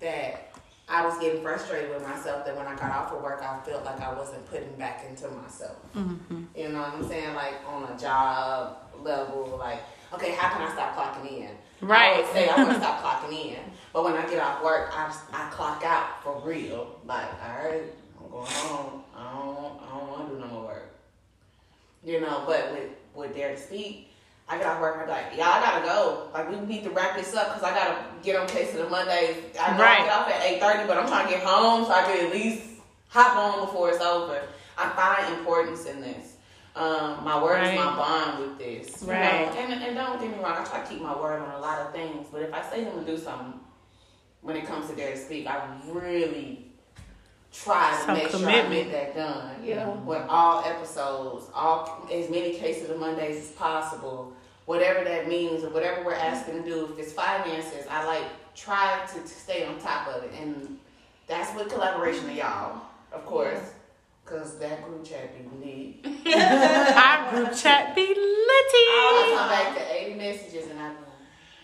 that I was getting frustrated with myself that when I got off of work I felt like I wasn't putting back into myself. Mm-hmm. You know what I'm saying? Like on a job level, like, okay, how can I stop clocking in? I Right. always say I want to stop clocking in. But when I get off work, I, I clock out for real. Like, all right, I'm going home. I don't, I don't want to do no more work. You know, but with, with Dare to Speak, I get off work, I'm like, y'all gotta go. Like, we need to wrap this up because I gotta get on case of the Mondays. I know Right. I get off at 8.30, but I'm trying to get home so I can at least hop on before it's over. I find importance in this. Um, my word is my bond with this. you know. Right. And, and don't get me wrong, I try to keep my word on a lot of things, but if I say I'm gonna do something when it comes to Dare to Speak, I really try to Some make sure I commitment. get that done. Yeah. With all episodes, all as many cases of Mondays as possible, whatever that means or whatever we're asking to do. If it's finances, I like try to, to stay on top of it, and that's with collaboration of y'all, of course, because that group chat be lit. Our group chat be I litty. come back to 80 messages and I go,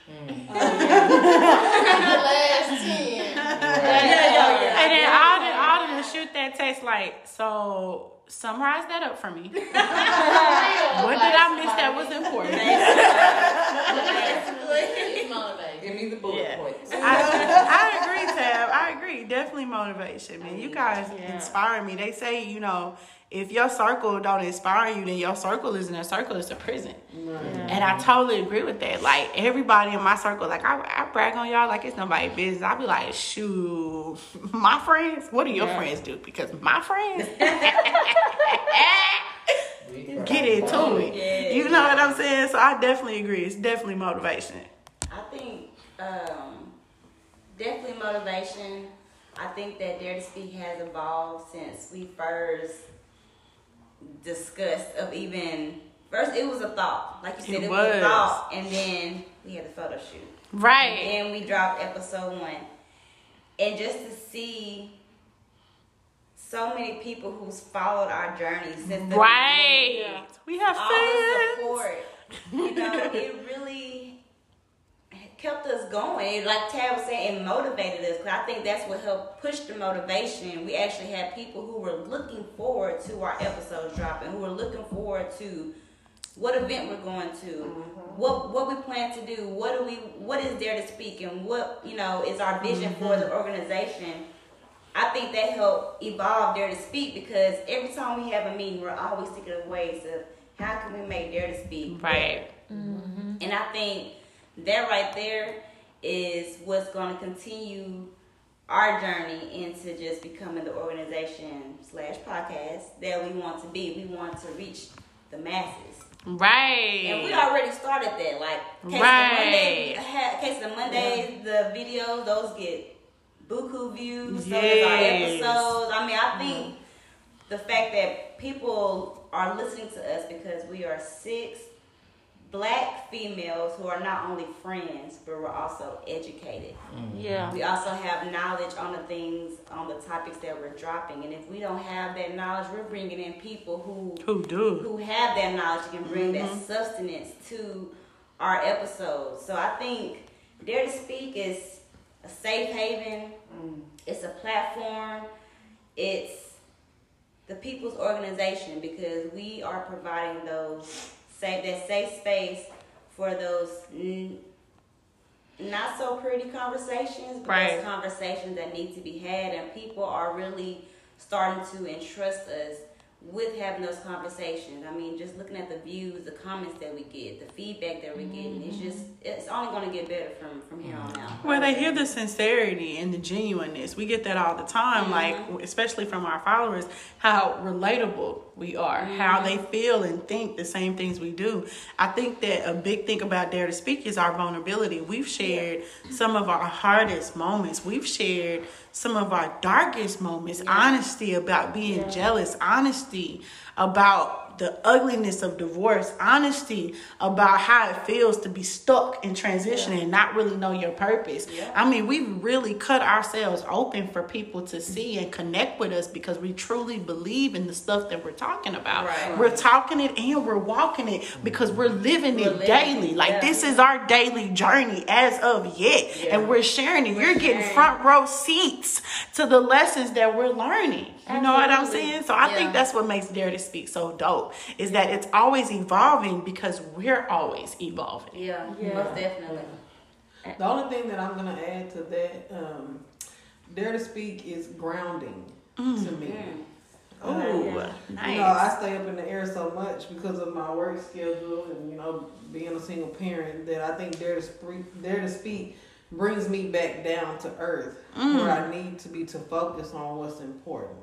hmm. the last 10. And then Alden, Alden will shoot that text like, so summarize that up for me. what did I miss that was important? Give me the bullet Yeah. points. I, I agree, Tab. I. Definitely motivation, man. You guys Yeah. inspire me. They say, you know, if your circle don't inspire you, then your circle isn't a circle, it's a prison. And I totally agree with that. Like everybody in my circle, like I, I brag on y'all like it's nobody's business. I be like, shoot, my friends, what do your Yeah. friends do? Because my friends get into it. Yeah. You know what I'm saying? So I definitely agree. It's definitely motivation. I think um, definitely motivation. I think that Dare to Speak has evolved since we first discussed of even first it was a thought, like you said, It it, was. was. a thought, and then we had the photo shoot, Right. and then we dropped episode one, and just to see so many people who's followed our journey since the beginning Right. We have all the support. You know, it really kept us going. Like Tab was saying, it motivated us. Because I think that's what helped push the motivation. We actually had people who were looking forward to our episodes dropping, who were looking forward to what event we're going to, mm-hmm. what what we plan to do, what do we, what is Dare to Speak, and what you know is our vision for the mm-hmm. organization. I think that helped evolve Dare to Speak because every time we have a meeting, we're always thinking of ways of how can we make Dare to Speak Right. Mm-hmm. and I think that right there is what's going to continue our journey into just becoming the organization slash podcast that we want to be. We want to reach the masses. Right. And we already started that. Like, case Right. of Monday, ha- case of Monday, the videos, those get buku views. So does our episodes. I mean, I mm-hmm. think the fact that people are listening to us because we are six black females who are not only friends, but we're also educated. Yeah. We also have knowledge on the things, on the topics that we're dropping. And if we don't have that knowledge, we're bringing in people who Who do? who have that knowledge and can bring Mm-hmm. that substance to our episodes. So I think Dare to Speak is a safe haven. It's a platform. It's the people's organization because we are providing those safe that safe space for those n- not so pretty conversations, but Right. those conversations that need to be had, and people are really starting to entrust us with having those conversations. I mean, just looking at the views, the comments that we get, the feedback that we're getting, it's mm-hmm. just it's only going to get better from from here on out. Well, they hear the sincerity and the genuineness. We get that all the time, like mm-hmm. especially from our followers, how relatable we are, how they feel and think the same things we do. I think that a big thing about Dare to Speak is our vulnerability. We've shared some of our hardest moments. We've shared some of our darkest moments. Honesty about being jealous. Honesty about the ugliness of divorce. Honesty about how it feels to be stuck in transition and not really know your purpose. I mean, we've really cut ourselves open for people to see and connect with us because we truly believe in the stuff that we're talking about. Right. We're talking it and we're walking it because we're living We're it living daily. Like yeah. this is our daily journey as of yet. And we're sharing it. You're getting front row seats to the lessons that we're learning. You know what I'm saying? So I Yeah. think that's what makes Dare to Speak so dope. Is that it's always evolving because we're always evolving. Yeah, Yeah. most definitely. The only thing that I'm gonna add to that, um, dare to speak is grounding to me. Ooh, Um, nice. You know, I stay up in the air so much because of my work schedule and you know being a single parent that I think dare to speak, dare to speak brings me back down to earth where I need to be to focus on what's important.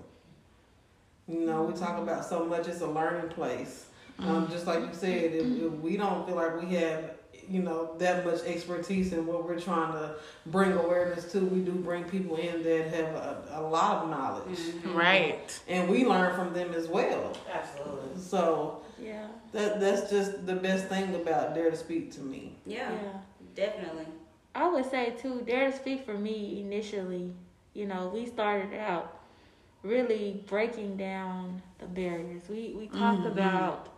You know, we talk about so much. It's a learning place. Um, just like you said, if, if we don't feel like we have, you know, that much expertise in what we're trying to bring awareness to, we do bring people in that have a, a lot of knowledge, Right. and we learn from them as well. Absolutely. So Yeah. that that's just the best thing about Dare to Speak to me. Yeah, Yeah. definitely. I would say too, Dare to Speak for me initially, you know, we started out really breaking down the barriers. We we talked about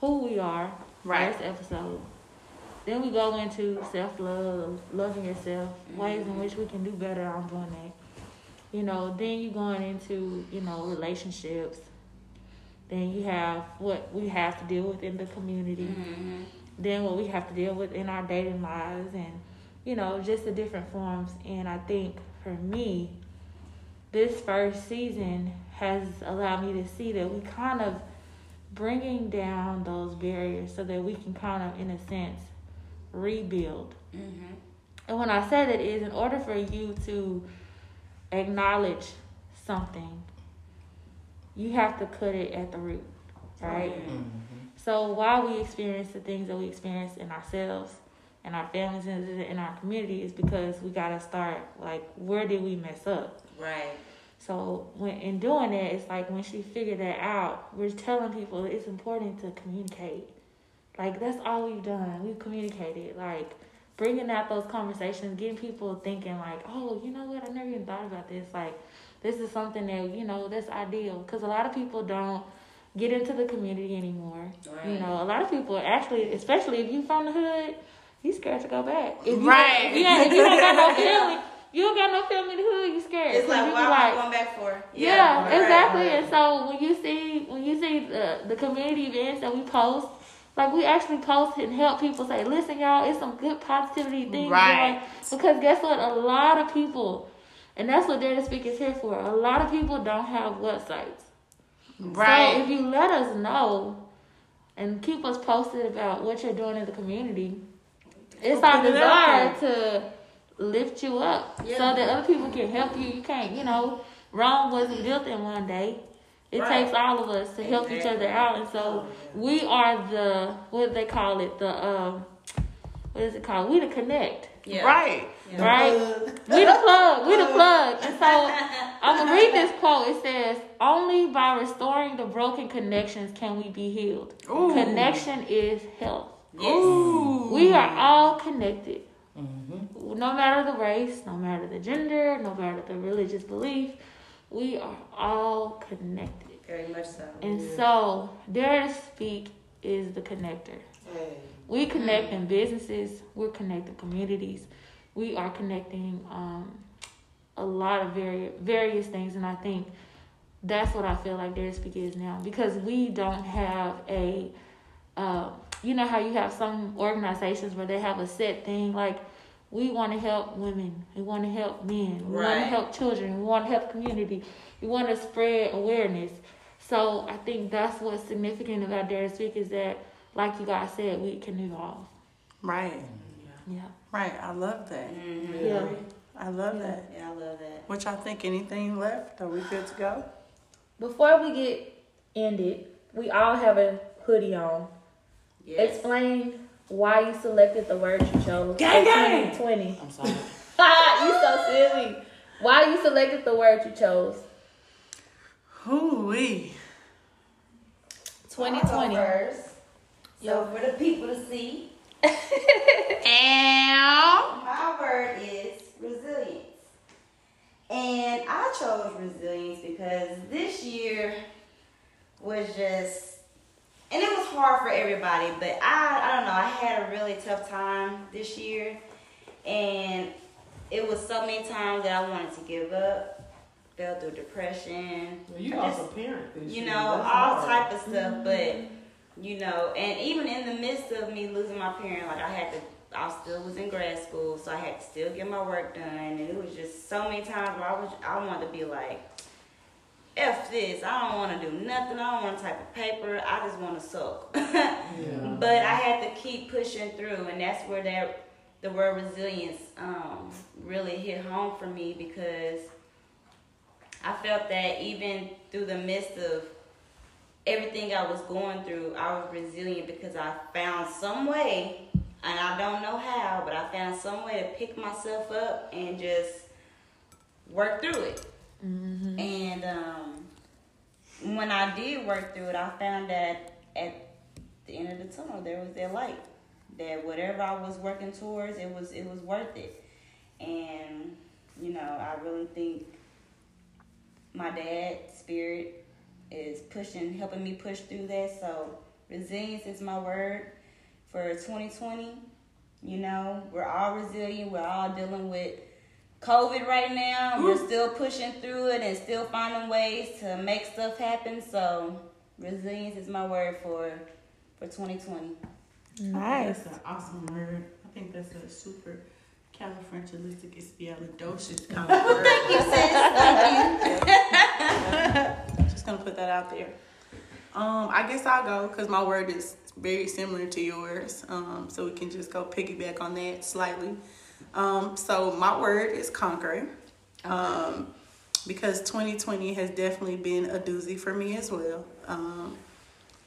who we are, Right. first episode. Then we go into self love, loving yourself, ways in which we can do better on doing that. You know, then you going into, you know, relationships. Then you have what we have to deal with in the community Mm-hmm. then what we have to deal with in our dating lives and you know just the different forms and i think for me this first season has allowed me to see that we kind of bringing down those barriers so that we can kind of in a sense rebuild Mm-hmm. and when i say that is in order for you to acknowledge something you have to cut it at the root right so while we experience the things that we experience in ourselves and our families and in our community is because we gotta start like where did we mess up? Right. So when in doing that, it's like when she figured that out, we're telling people it's important to communicate. Like that's all we've done. We've communicated. Like bringing out those conversations, getting people thinking like, oh, you know what? I never even thought about this. Like this is something that you know that's ideal because a lot of people don't get into the community anymore. You know, a lot of people actually, especially if you from the hood, you scared to go back. If you, Right. Ain't- if you don't got no family, you don't got no family in the hood. You scared. It's like, you what be am I going back for? yeah, right, exactly. right. And so when you see when you see the the community events that we post, like we actually post and help people say, listen, y'all, it's some good positivity things Right. going. Because guess what? A lot of people, and that's what Dare to Speak is here for. A lot of people don't have websites. Right. So Right. if you let us know and keep us posted about what you're doing in the community, it's We'll our put it desire to lift you up Yeah. so that other people can help you. You can't, you know, Rome wasn't built in one day. It Right. takes all of us to help each other out, and so we are the what do they call it the um what is it called? We the connect, Yeah. Right. Yeah. right? We the plug. We the plug. And so I'm gonna read this quote. It says, "Only by restoring the broken connections can we be healed. Ooh. Connection is health. Yes. Ooh. We are all connected, Mm-hmm. no matter the race, no matter the gender, no matter the religious belief. We are all connected. Very much so. And so, Dare to Speak is the connector. Hey. We connect in businesses. We're connecting communities. We are connecting um, a lot of vari- various things, and I think that's what I feel like Dare to Speak is now because we don't have a. Uh, you know how you have some organizations where they have a set thing like we want to help women, we want to help men, we want to help children, we want to help community, we want to spread awareness. So I think that's what's significant about Dare to Speak is that, like you guys said, we can evolve. Right. Yeah. Right, I love that. Mm-hmm. Yeah. I love that. Yeah, I love that. What y'all think? Anything left? Are we good to go? Before we get ended, we all have a hoodie on. Yes. Explain why you selected the word you chose. Gang, gang. 2020. I'm sorry. you so silly. Why you selected the word you chose? Ooh wee. 2020. First. So for the people to see, And my word is resilience. And I chose resilience because this year was just, and it was hard for everybody, but I, I don't know, I had a really tough time this year. And it was so many times that I wanted to give up, fell through depression. Well, you I lost just- a parent this you year. know, That's all hard. type of stuff. Mm-hmm. But you know, and even in the midst of me losing my parent, like I had to, I still was in grad school, so I had to still get my work done, and it was just so many times where I was, I wanted to be like, "F this! I don't want to do nothing. I don't want to type a paper. I just want to suck." Yeah. But I had to keep pushing through, and that's where that the word resilience um, really hit home for me because I felt that even through the midst of everything I was going through, I was resilient because I found some way, and I don't know how, but I found some way to pick myself up and just work through it. And um, when I did work through it, I found that at the end of the tunnel there was that light. That whatever I was working towards, it was it was worth it. And you know, I really think my dad's spirit is pushing, helping me push through that. So resilience is my word for 2020. You know, we're all resilient. We're all dealing with COVID right now. We're still pushing through it and still finding ways to make stuff happen. So resilience is my word for for 2020. Nice. That's an awesome word. I think that's a super califragilisticexpialidocious kind of word. Thank you, sis. Thank you. Just gonna put that out there. Um, I guess I'll go because my word is very similar to yours. Um, so we can just go piggyback on that slightly. Um, so my word is conquer. Um, because 2020 has definitely been a doozy for me as well. Um,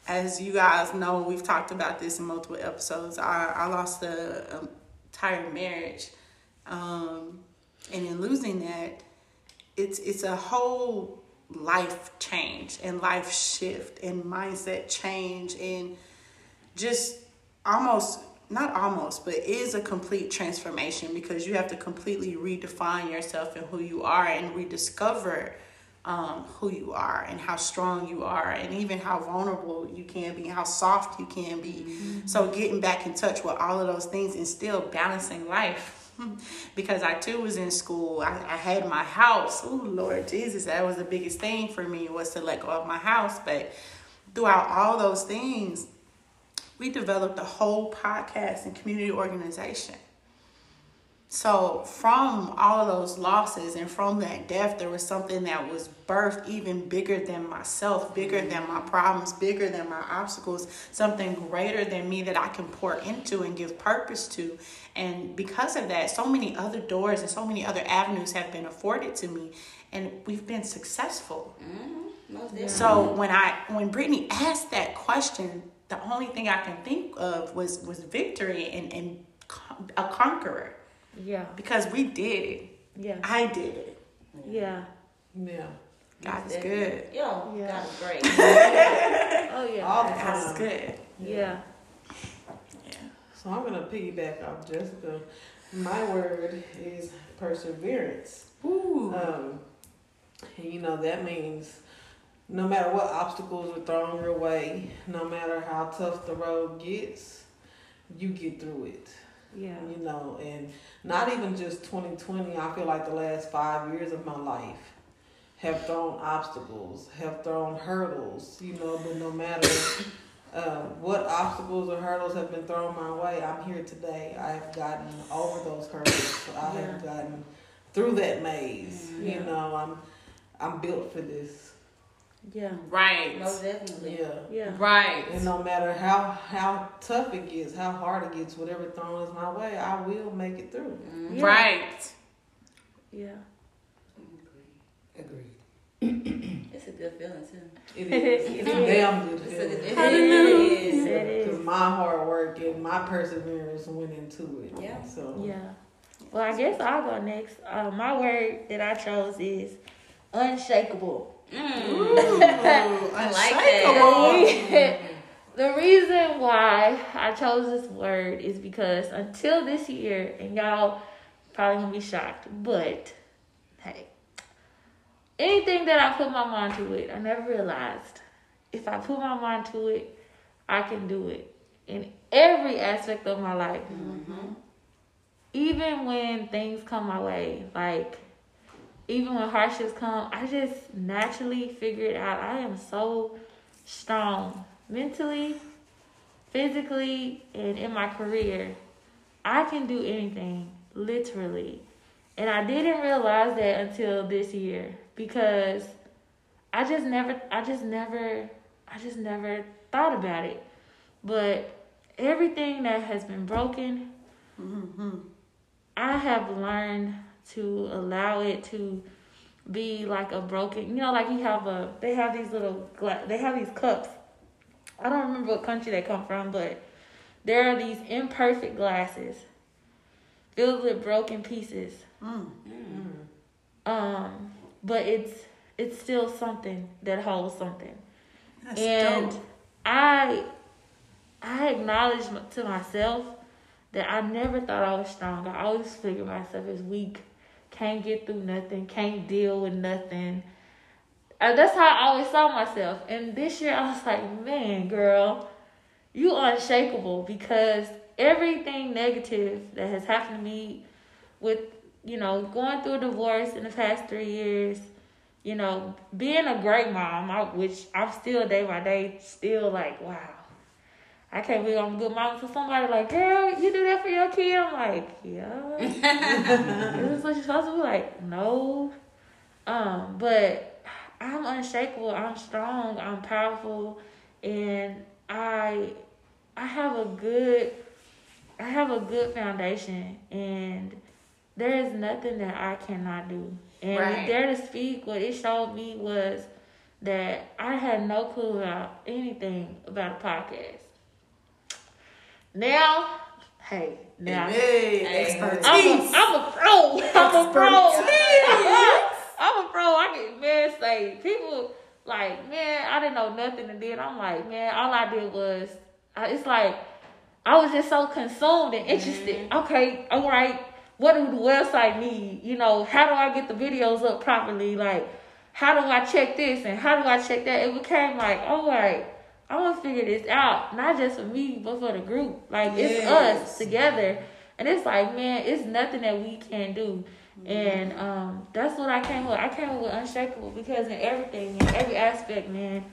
as you guys know, we've talked about this in multiple episodes. I, I lost a entire marriage, um, and in losing that, it's it's a whole life change and life shift and mindset change and just almost not almost but is a complete transformation because you have to completely redefine yourself and who you are and rediscover um, who you are and how strong you are and even how vulnerable you can be how soft you can be so getting back in touch with all of those things and still balancing life because I too was in school. I, I had my house. Oh Lord Jesus, that was the biggest thing for me was to let go of my house. But throughout all those things, we developed a whole podcast and community organization. So from all of those losses and from that death, there was something that was birthed even bigger than myself, bigger than my problems, bigger than my obstacles, something greater than me that I can pour into and give purpose to. And because of that, so many other doors and so many other avenues have been afforded to me, and we've been successful. Mm-hmm. Definitely. So when I when Brittany asked that question, the only thing I can think of was was victory and and con- a conqueror Yeah. because we did it. Yeah. I did it. Yeah. Yeah. God is good. Yo, Yeah. God is great. Oh yeah. All the God is good. Yeah. Yeah. So I'm gonna piggyback off Jessica. My word is perseverance. Ooh. Um, and you know that means no matter what obstacles are thrown your way, no matter how tough the road gets, you get through it. Yeah. You know, and not even just 2020. I feel like the last five years of my life have thrown obstacles, have thrown hurdles. You know, but no matter uh, what obstacles or hurdles have been thrown my way, I'm here today. I have gotten over those hurdles. I have gotten through that maze. Yeah. You know, I'm I'm built for this. Yeah. Right. Most definitely. Yeah. Yeah. Right. And no matter how how tough it gets, how hard it gets, whatever thrown is my way, I will make it through. Yeah. Right. Yeah. Agreed. It's a good feeling too. It is. It's a damn good It's a feeling. good it Hallelujah. is. It is. Because my hard work and my perseverance went into it. Yeah. So Yeah. Well, I guess I'll go next. Uh, my word that I chose is unshakable. Mm. Ooh, I like unshakable. the reason why I chose this word is because until this year, and y'all probably gonna be shocked, but hey, anything that I put my mind to it, I never realized if I put my mind to it, I can do it in every aspect of my life. Even when things come my way, like even when hardships come, I just naturally figure it out. I am so strong mentally, physically, and in my career. I can do anything, literally. And I didn't realize that until this year because I just never I just never I just never thought about it. But everything that has been broken, mm-hmm. I have learned to allow it to be like a broken. You know, like you have a. They have these little. Gla- they have these cups. I don't remember what country they come from, but there are these imperfect glasses filled with broken pieces. Mm. Um, but it's it's still something that holds something. That's and dope. I I acknowledge to myself that I never thought I was strong. I always figured myself as weak, can't get through nothing, can't deal with nothing. And that's how I always saw myself. And this year I was like, man, girl, you unshakable because everything negative that has happened to me with, you know, going through a divorce in the past three years, you know, being a great mom, I, which I'm still day by day, still like, wow. I can't believe I'm a good mom for somebody like, girl, you do that for your kid? I'm like, yeah. this Is this what you're supposed to be like? No. Um, but I'm unshakable. I'm strong. I'm powerful, and I, I have a good, I have a good foundation, and there is nothing that I cannot do. And Right. Dare to Speak, what it showed me was that I had no clue about anything about a podcast. Now, hey, now Hey, Hey. expertise. I'm a, I'm a pro. I'm a pro. I'm a pro. I get man say people like man I didn't know nothing and then I'm like man all I did was I, it's like I was just so consumed and interested. Mm-hmm. Okay, all right. What do the website need? You know, how do I get the videos up properly? Like, how do I check this and how do I check that? It became like, all right, I want to figure this out, not just for me, but for the group. Like, it's us together. And it's like, man, it's nothing that we can do. And um, that's what I came with. I came with unshakable because in everything, in every aspect, man,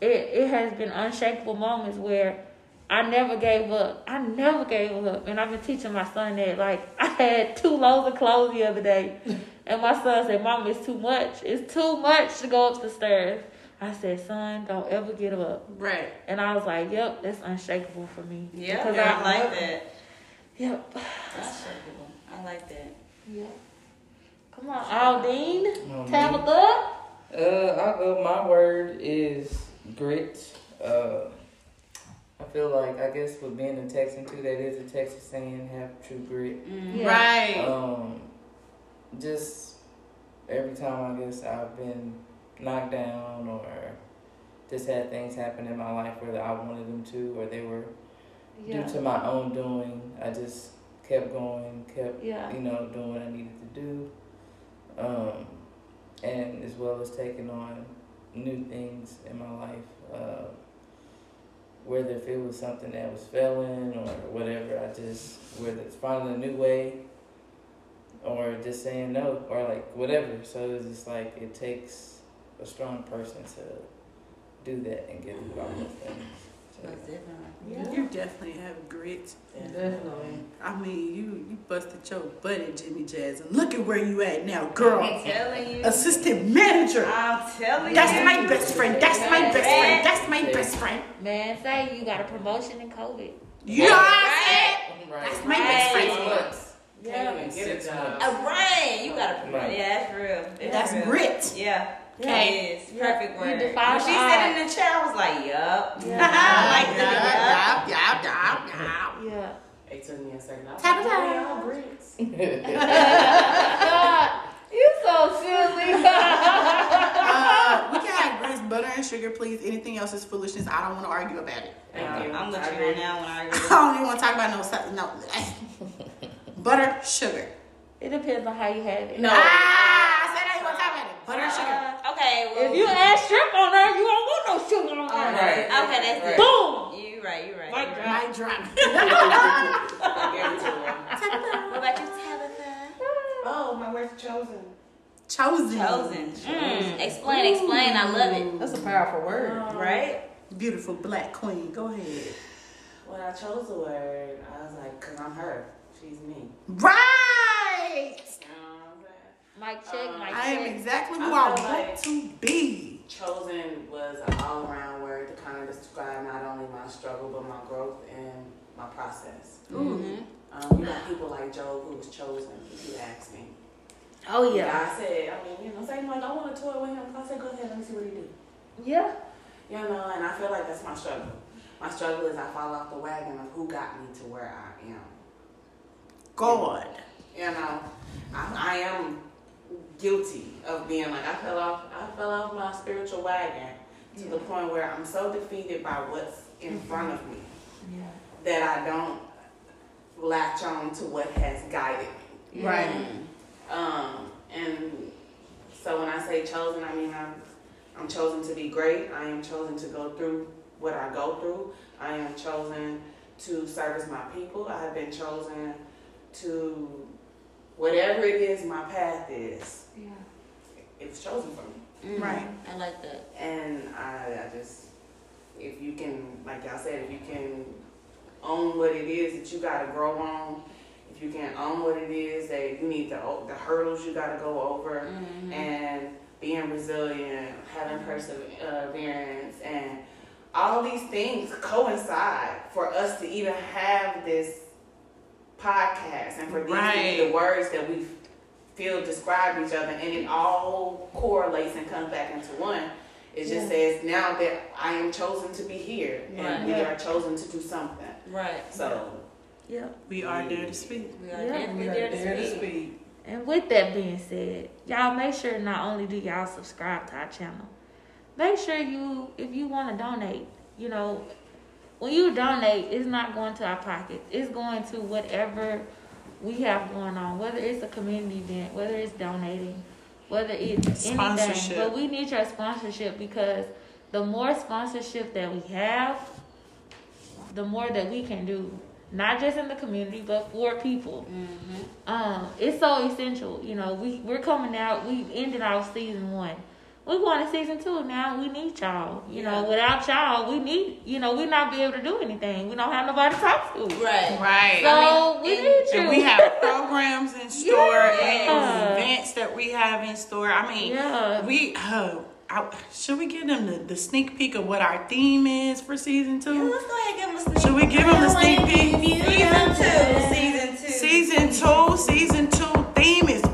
it, it has been unshakable moments where I never gave up. I never gave up. And I've been teaching my son that. Like, I had two loads of clothes the other day. And my son said, Mom, it's too much. It's too much to go up the stairs. I said, son, don't ever get up. Right. And I was like, yep, that's unshakable for me. Yeah, Because I like that. Yep. That's shakable. I like that. Yep. Come on, Aldine. Oh. Tabitha. Uh, I go. My word is grit. Uh, I feel like I guess with being a Texan too, that is a Texas saying, have true grit. Mm. Yeah. Right. Um, just every time I guess I've been knocked down or just had things happen in my life whether I wanted them to or they were Yeah. due to my own doing, I just kept going, kept Yeah. you know doing what I needed to do, um, and as well as taking on new things in my life. Uh, whether if it was something that was failing or whatever, I just whether it's finding a new way or just saying no or like whatever. So it's just like it takes a strong person to do that and get through all those things. So, Most definitely. You definitely have grit. Definitely. I mean, you you busted your butt at Jimmy Jazz, and look at where you at now, girl. I'm telling you. Assistant manager. I'm telling you. That's you. my best friend. That's my best friend. That's my best friend. Man, say you got a promotion in COVID. You know what I Right. That's my best friend. months. Can't even get a Six job. Uh, right. You gotta. Right. Yeah, that's real. said? That's real. grit. Yeah. Okay. It is. Yeah. Perfect You word. When she the said in the chair, I was like, yup. Yeah. I like that. Yeah, yeah, yeah, yeah. Yeah. It took me a second. I was Tap like, it "Oh, out. y'all grits." you so silly. Uh, we can have grits, butter, and sugar, please. Anything else is foolishness. I don't want to argue about it. Thank you. I'm with I you agree. on that one. I I don't even want to talk about no no. butter, sugar. it depends on how you have it. No. Ah, I said I ain't want to talk about it. Butter, sugar. Uh, okay. Well, If you add shrimp on there, you don't want no sugar on there. Right. Okay, that's Right. Boom. You right. You right. Mic you drop. right. Mic drop. I gave it. What about you, Tabitha? Oh, my word's chosen. Chosen. Chosen. Mm, explain. Explain. I love it. That's a powerful word. Right. Beautiful black queen. Go ahead. When I chose the word, I was like, because I'm her. She's me. Right. You know what I'm saying? Mic check, Um, mic I am exactly who I I, want like- to be. Chosen was an all around word to kind of describe not only my struggle, but my growth and my process. Ooh. Um, you got people like Joe who was chosen, if you ask me. Oh yeah. I said, I mean, you know, say like I want to tour with him. I said, go ahead, let me see what he do. Yeah. You know, and I feel like that's my struggle. My struggle is I fall off the wagon of who got me to where I am. God. You know, I, I am guilty of being like I fell off. I fell off my spiritual wagon to the point where I'm so defeated by what's in front of me Yeah. that I don't latch on to what has guided me. Right. Um, and so when I say chosen, I mean I'm, I'm chosen to be great. I am chosen to go through what I go through. I am chosen to service my people. I have been chosen to whatever it is my path is. Yeah. It was chosen for me. Mm, Right. I like that. And I, I just, if you can, like y'all said, if you can own what it is that you gotta grow on, if you can own what it is that you need the the hurdles you gotta go over, Mhm. and being resilient, having perseverance, and all these things coincide for us to even have this podcast and for these to be the words that we feel describe each other, and it all correlates and comes back into one. It just says now that I am chosen to be here, and Right. we are chosen to do something. Right. So Yep. We are Dare to Speak. We are Yeah, definitely We are there to Dare to Speak. speak. And with that being said, y'all make sure not only do y'all subscribe to our channel, make sure you, if you want to donate, you know, when you donate, it's not going to our pocket. It's going to whatever we have going on, whether it's a community event, whether it's donating, whether it's anything. But we need your sponsorship because the more sponsorship that we have, the more that we can do. Not just in the community, but for people Mm-hmm. um, it's so essential. You know, we we're coming out. We ended our season one. We're going to season two now. We need y'all. You know, without y'all, we need. You know, we not be able to do anything. We don't have nobody to talk to. Right. Right. So I mean, we and- need you. And we have programs in store Yeah. and events that we have in store. I mean, Yeah. we uh, I, should we give them the, the sneak peek of what our theme is for season two? Yeah, let's go ahead and give them a sneak Should we give them the sneak peek? Season two. Season two. Season two, season two theme is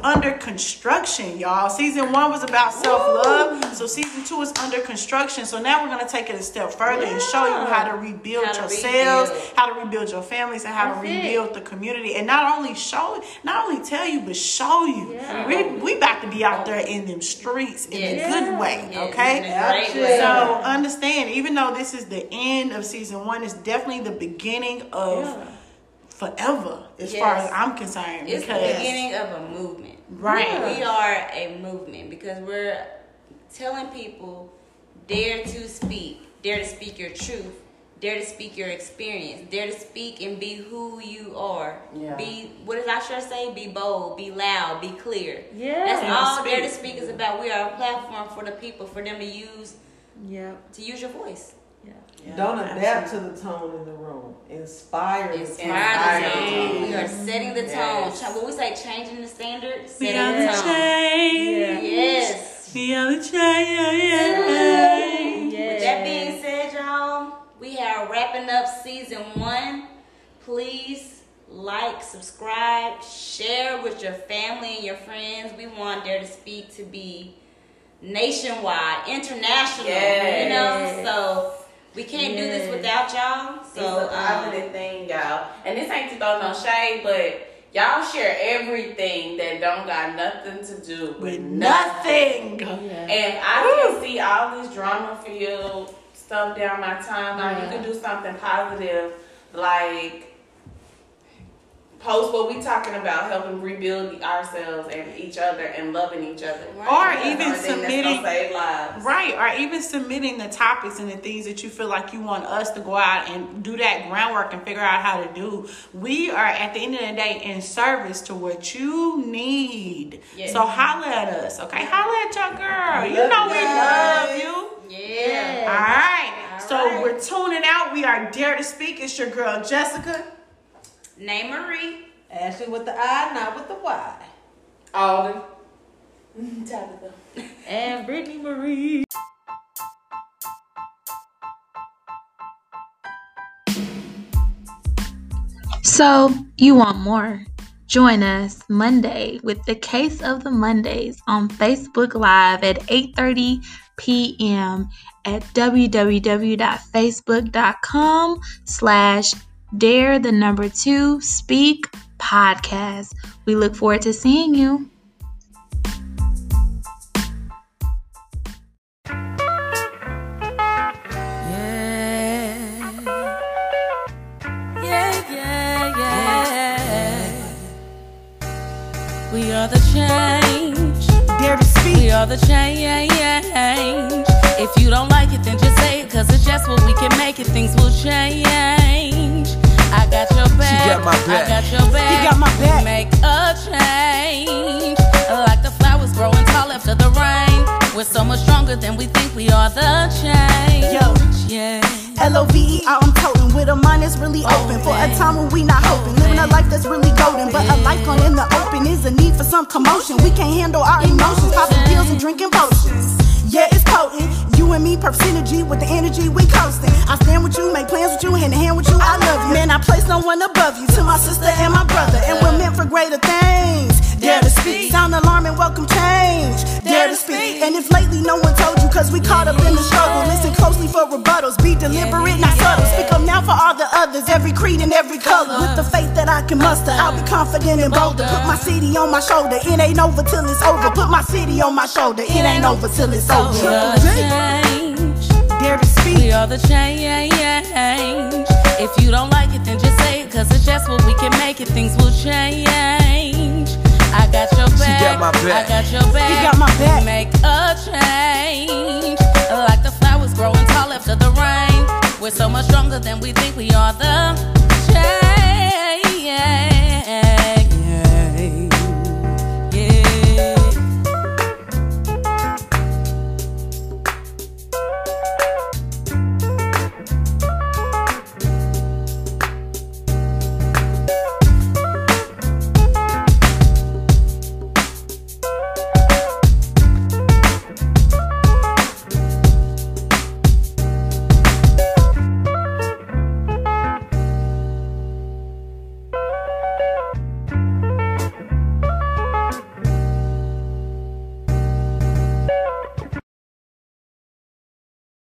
under construction, y'all. Season one was about self love, so season two is under construction. So now we're gonna take it a step further and show you how to rebuild How to yourselves, rebuild. how to rebuild your families, and how That's to it. rebuild the community. And not only show, not only tell you, but show you. Yeah. We we about to be out there in them streets in Yes. a good way, okay? in way. So understand, even though this is the end of season one, it's definitely the beginning of Yeah. forever, as far as I'm concerned. It's the beginning of a movement. Right, We are a movement because we're telling people dare to speak, dare to speak your truth, dare to speak your experience, dare to speak and be who you are. Yeah. Be what does Usher say? Be bold, be loud, be clear. Yeah. That's Yeah, all speak. dare to speak is about. We are a platform for the people, for them to use Yeah. to use your voice. Yeah. Don't adapt to the tone in the room. Inspire the Inspire tone. the tone. Yes. We are setting the tone. Yes. Cha- When we say changing the standard, we setting are the the tone. change. Yes. We are the change. Yeah. With that being said, y'all, we are wrapping up season one. Please like, subscribe, share with your family and your friends. We want Dare to Speak to be nationwide, international. Yes. You know, so we can't do this without y'all. So it's So a um, positive thing, y'all. And this ain't to throw no shade, but y'all share everything that don't got nothing to do with, With nothing. nothing. Yeah. And I can see all this drama filled stuff down my timeline. You Yeah. can do something positive, like post what we talking about, helping rebuild ourselves and each other and loving each other. Or That's even only thing that's submitting. Right, or even submitting the topics and the things that you feel like you want us to go out and do that groundwork and figure out how to do. We are at the end of the day in service to what you need. Yes. So holla at us, okay? Holla at your girl. You know we love you. yeah. All right. All so right. we're tuning out. We are Dare to Speak. It's your girl Jessica. Name Marie. Ashley with the I, not with the Y. Alden. Tabitha. And Brittany Marie. So, you want more? Join us Monday with the Case of the Mondays on Facebook Live at 8:30 p.m. at www.facebook.com slash dare the number two speak podcast. We look forward to seeing you. We are the change. Dare to speak. We are the change. If you don't like it, then just say it, cause it's just what we can make it. Things will change. I got your back. She got my back. I got your back. He got my back. Make a change. Like the flowers growing tall after the rain. We're so much stronger than we think we are the change. Yo. Yeah. L-O-V-E, I'm toting with a mind that's really oh, open For a time when we not hoping Living a life that's really golden But a life gone in the open is a need for some commotion We can't handle our emotions Popping pills and drinking potions Yeah, it's potent You and me, perfect synergy With the energy we coasting I stand with you, make plans with you Hand in hand with you, I love you. Man, I place no one above you To my sister and my brother. And we're meant for greater things. Dare to speak. Sound alarm and welcome change. Dare to speak. And if lately no one told you Cause we caught up in the struggle Listen closely for rebuttals. Be deliberate, not subtle. Speak up now for all the others Every creed and every color. With the faith that I can muster I'll be confident and bolder. Put my city on my shoulder. It ain't over till it's over. Put my city on my shoulder. It ain't over till it's over. The change. Dare to speak We are the change. If you don't like it, then just say it, cause it's just what we can make it. Things will change. I got your back. got my back. I got your back. He got my back. Make a change. Like the flowers growing tall after the rain. We're so much stronger than we think we are the change.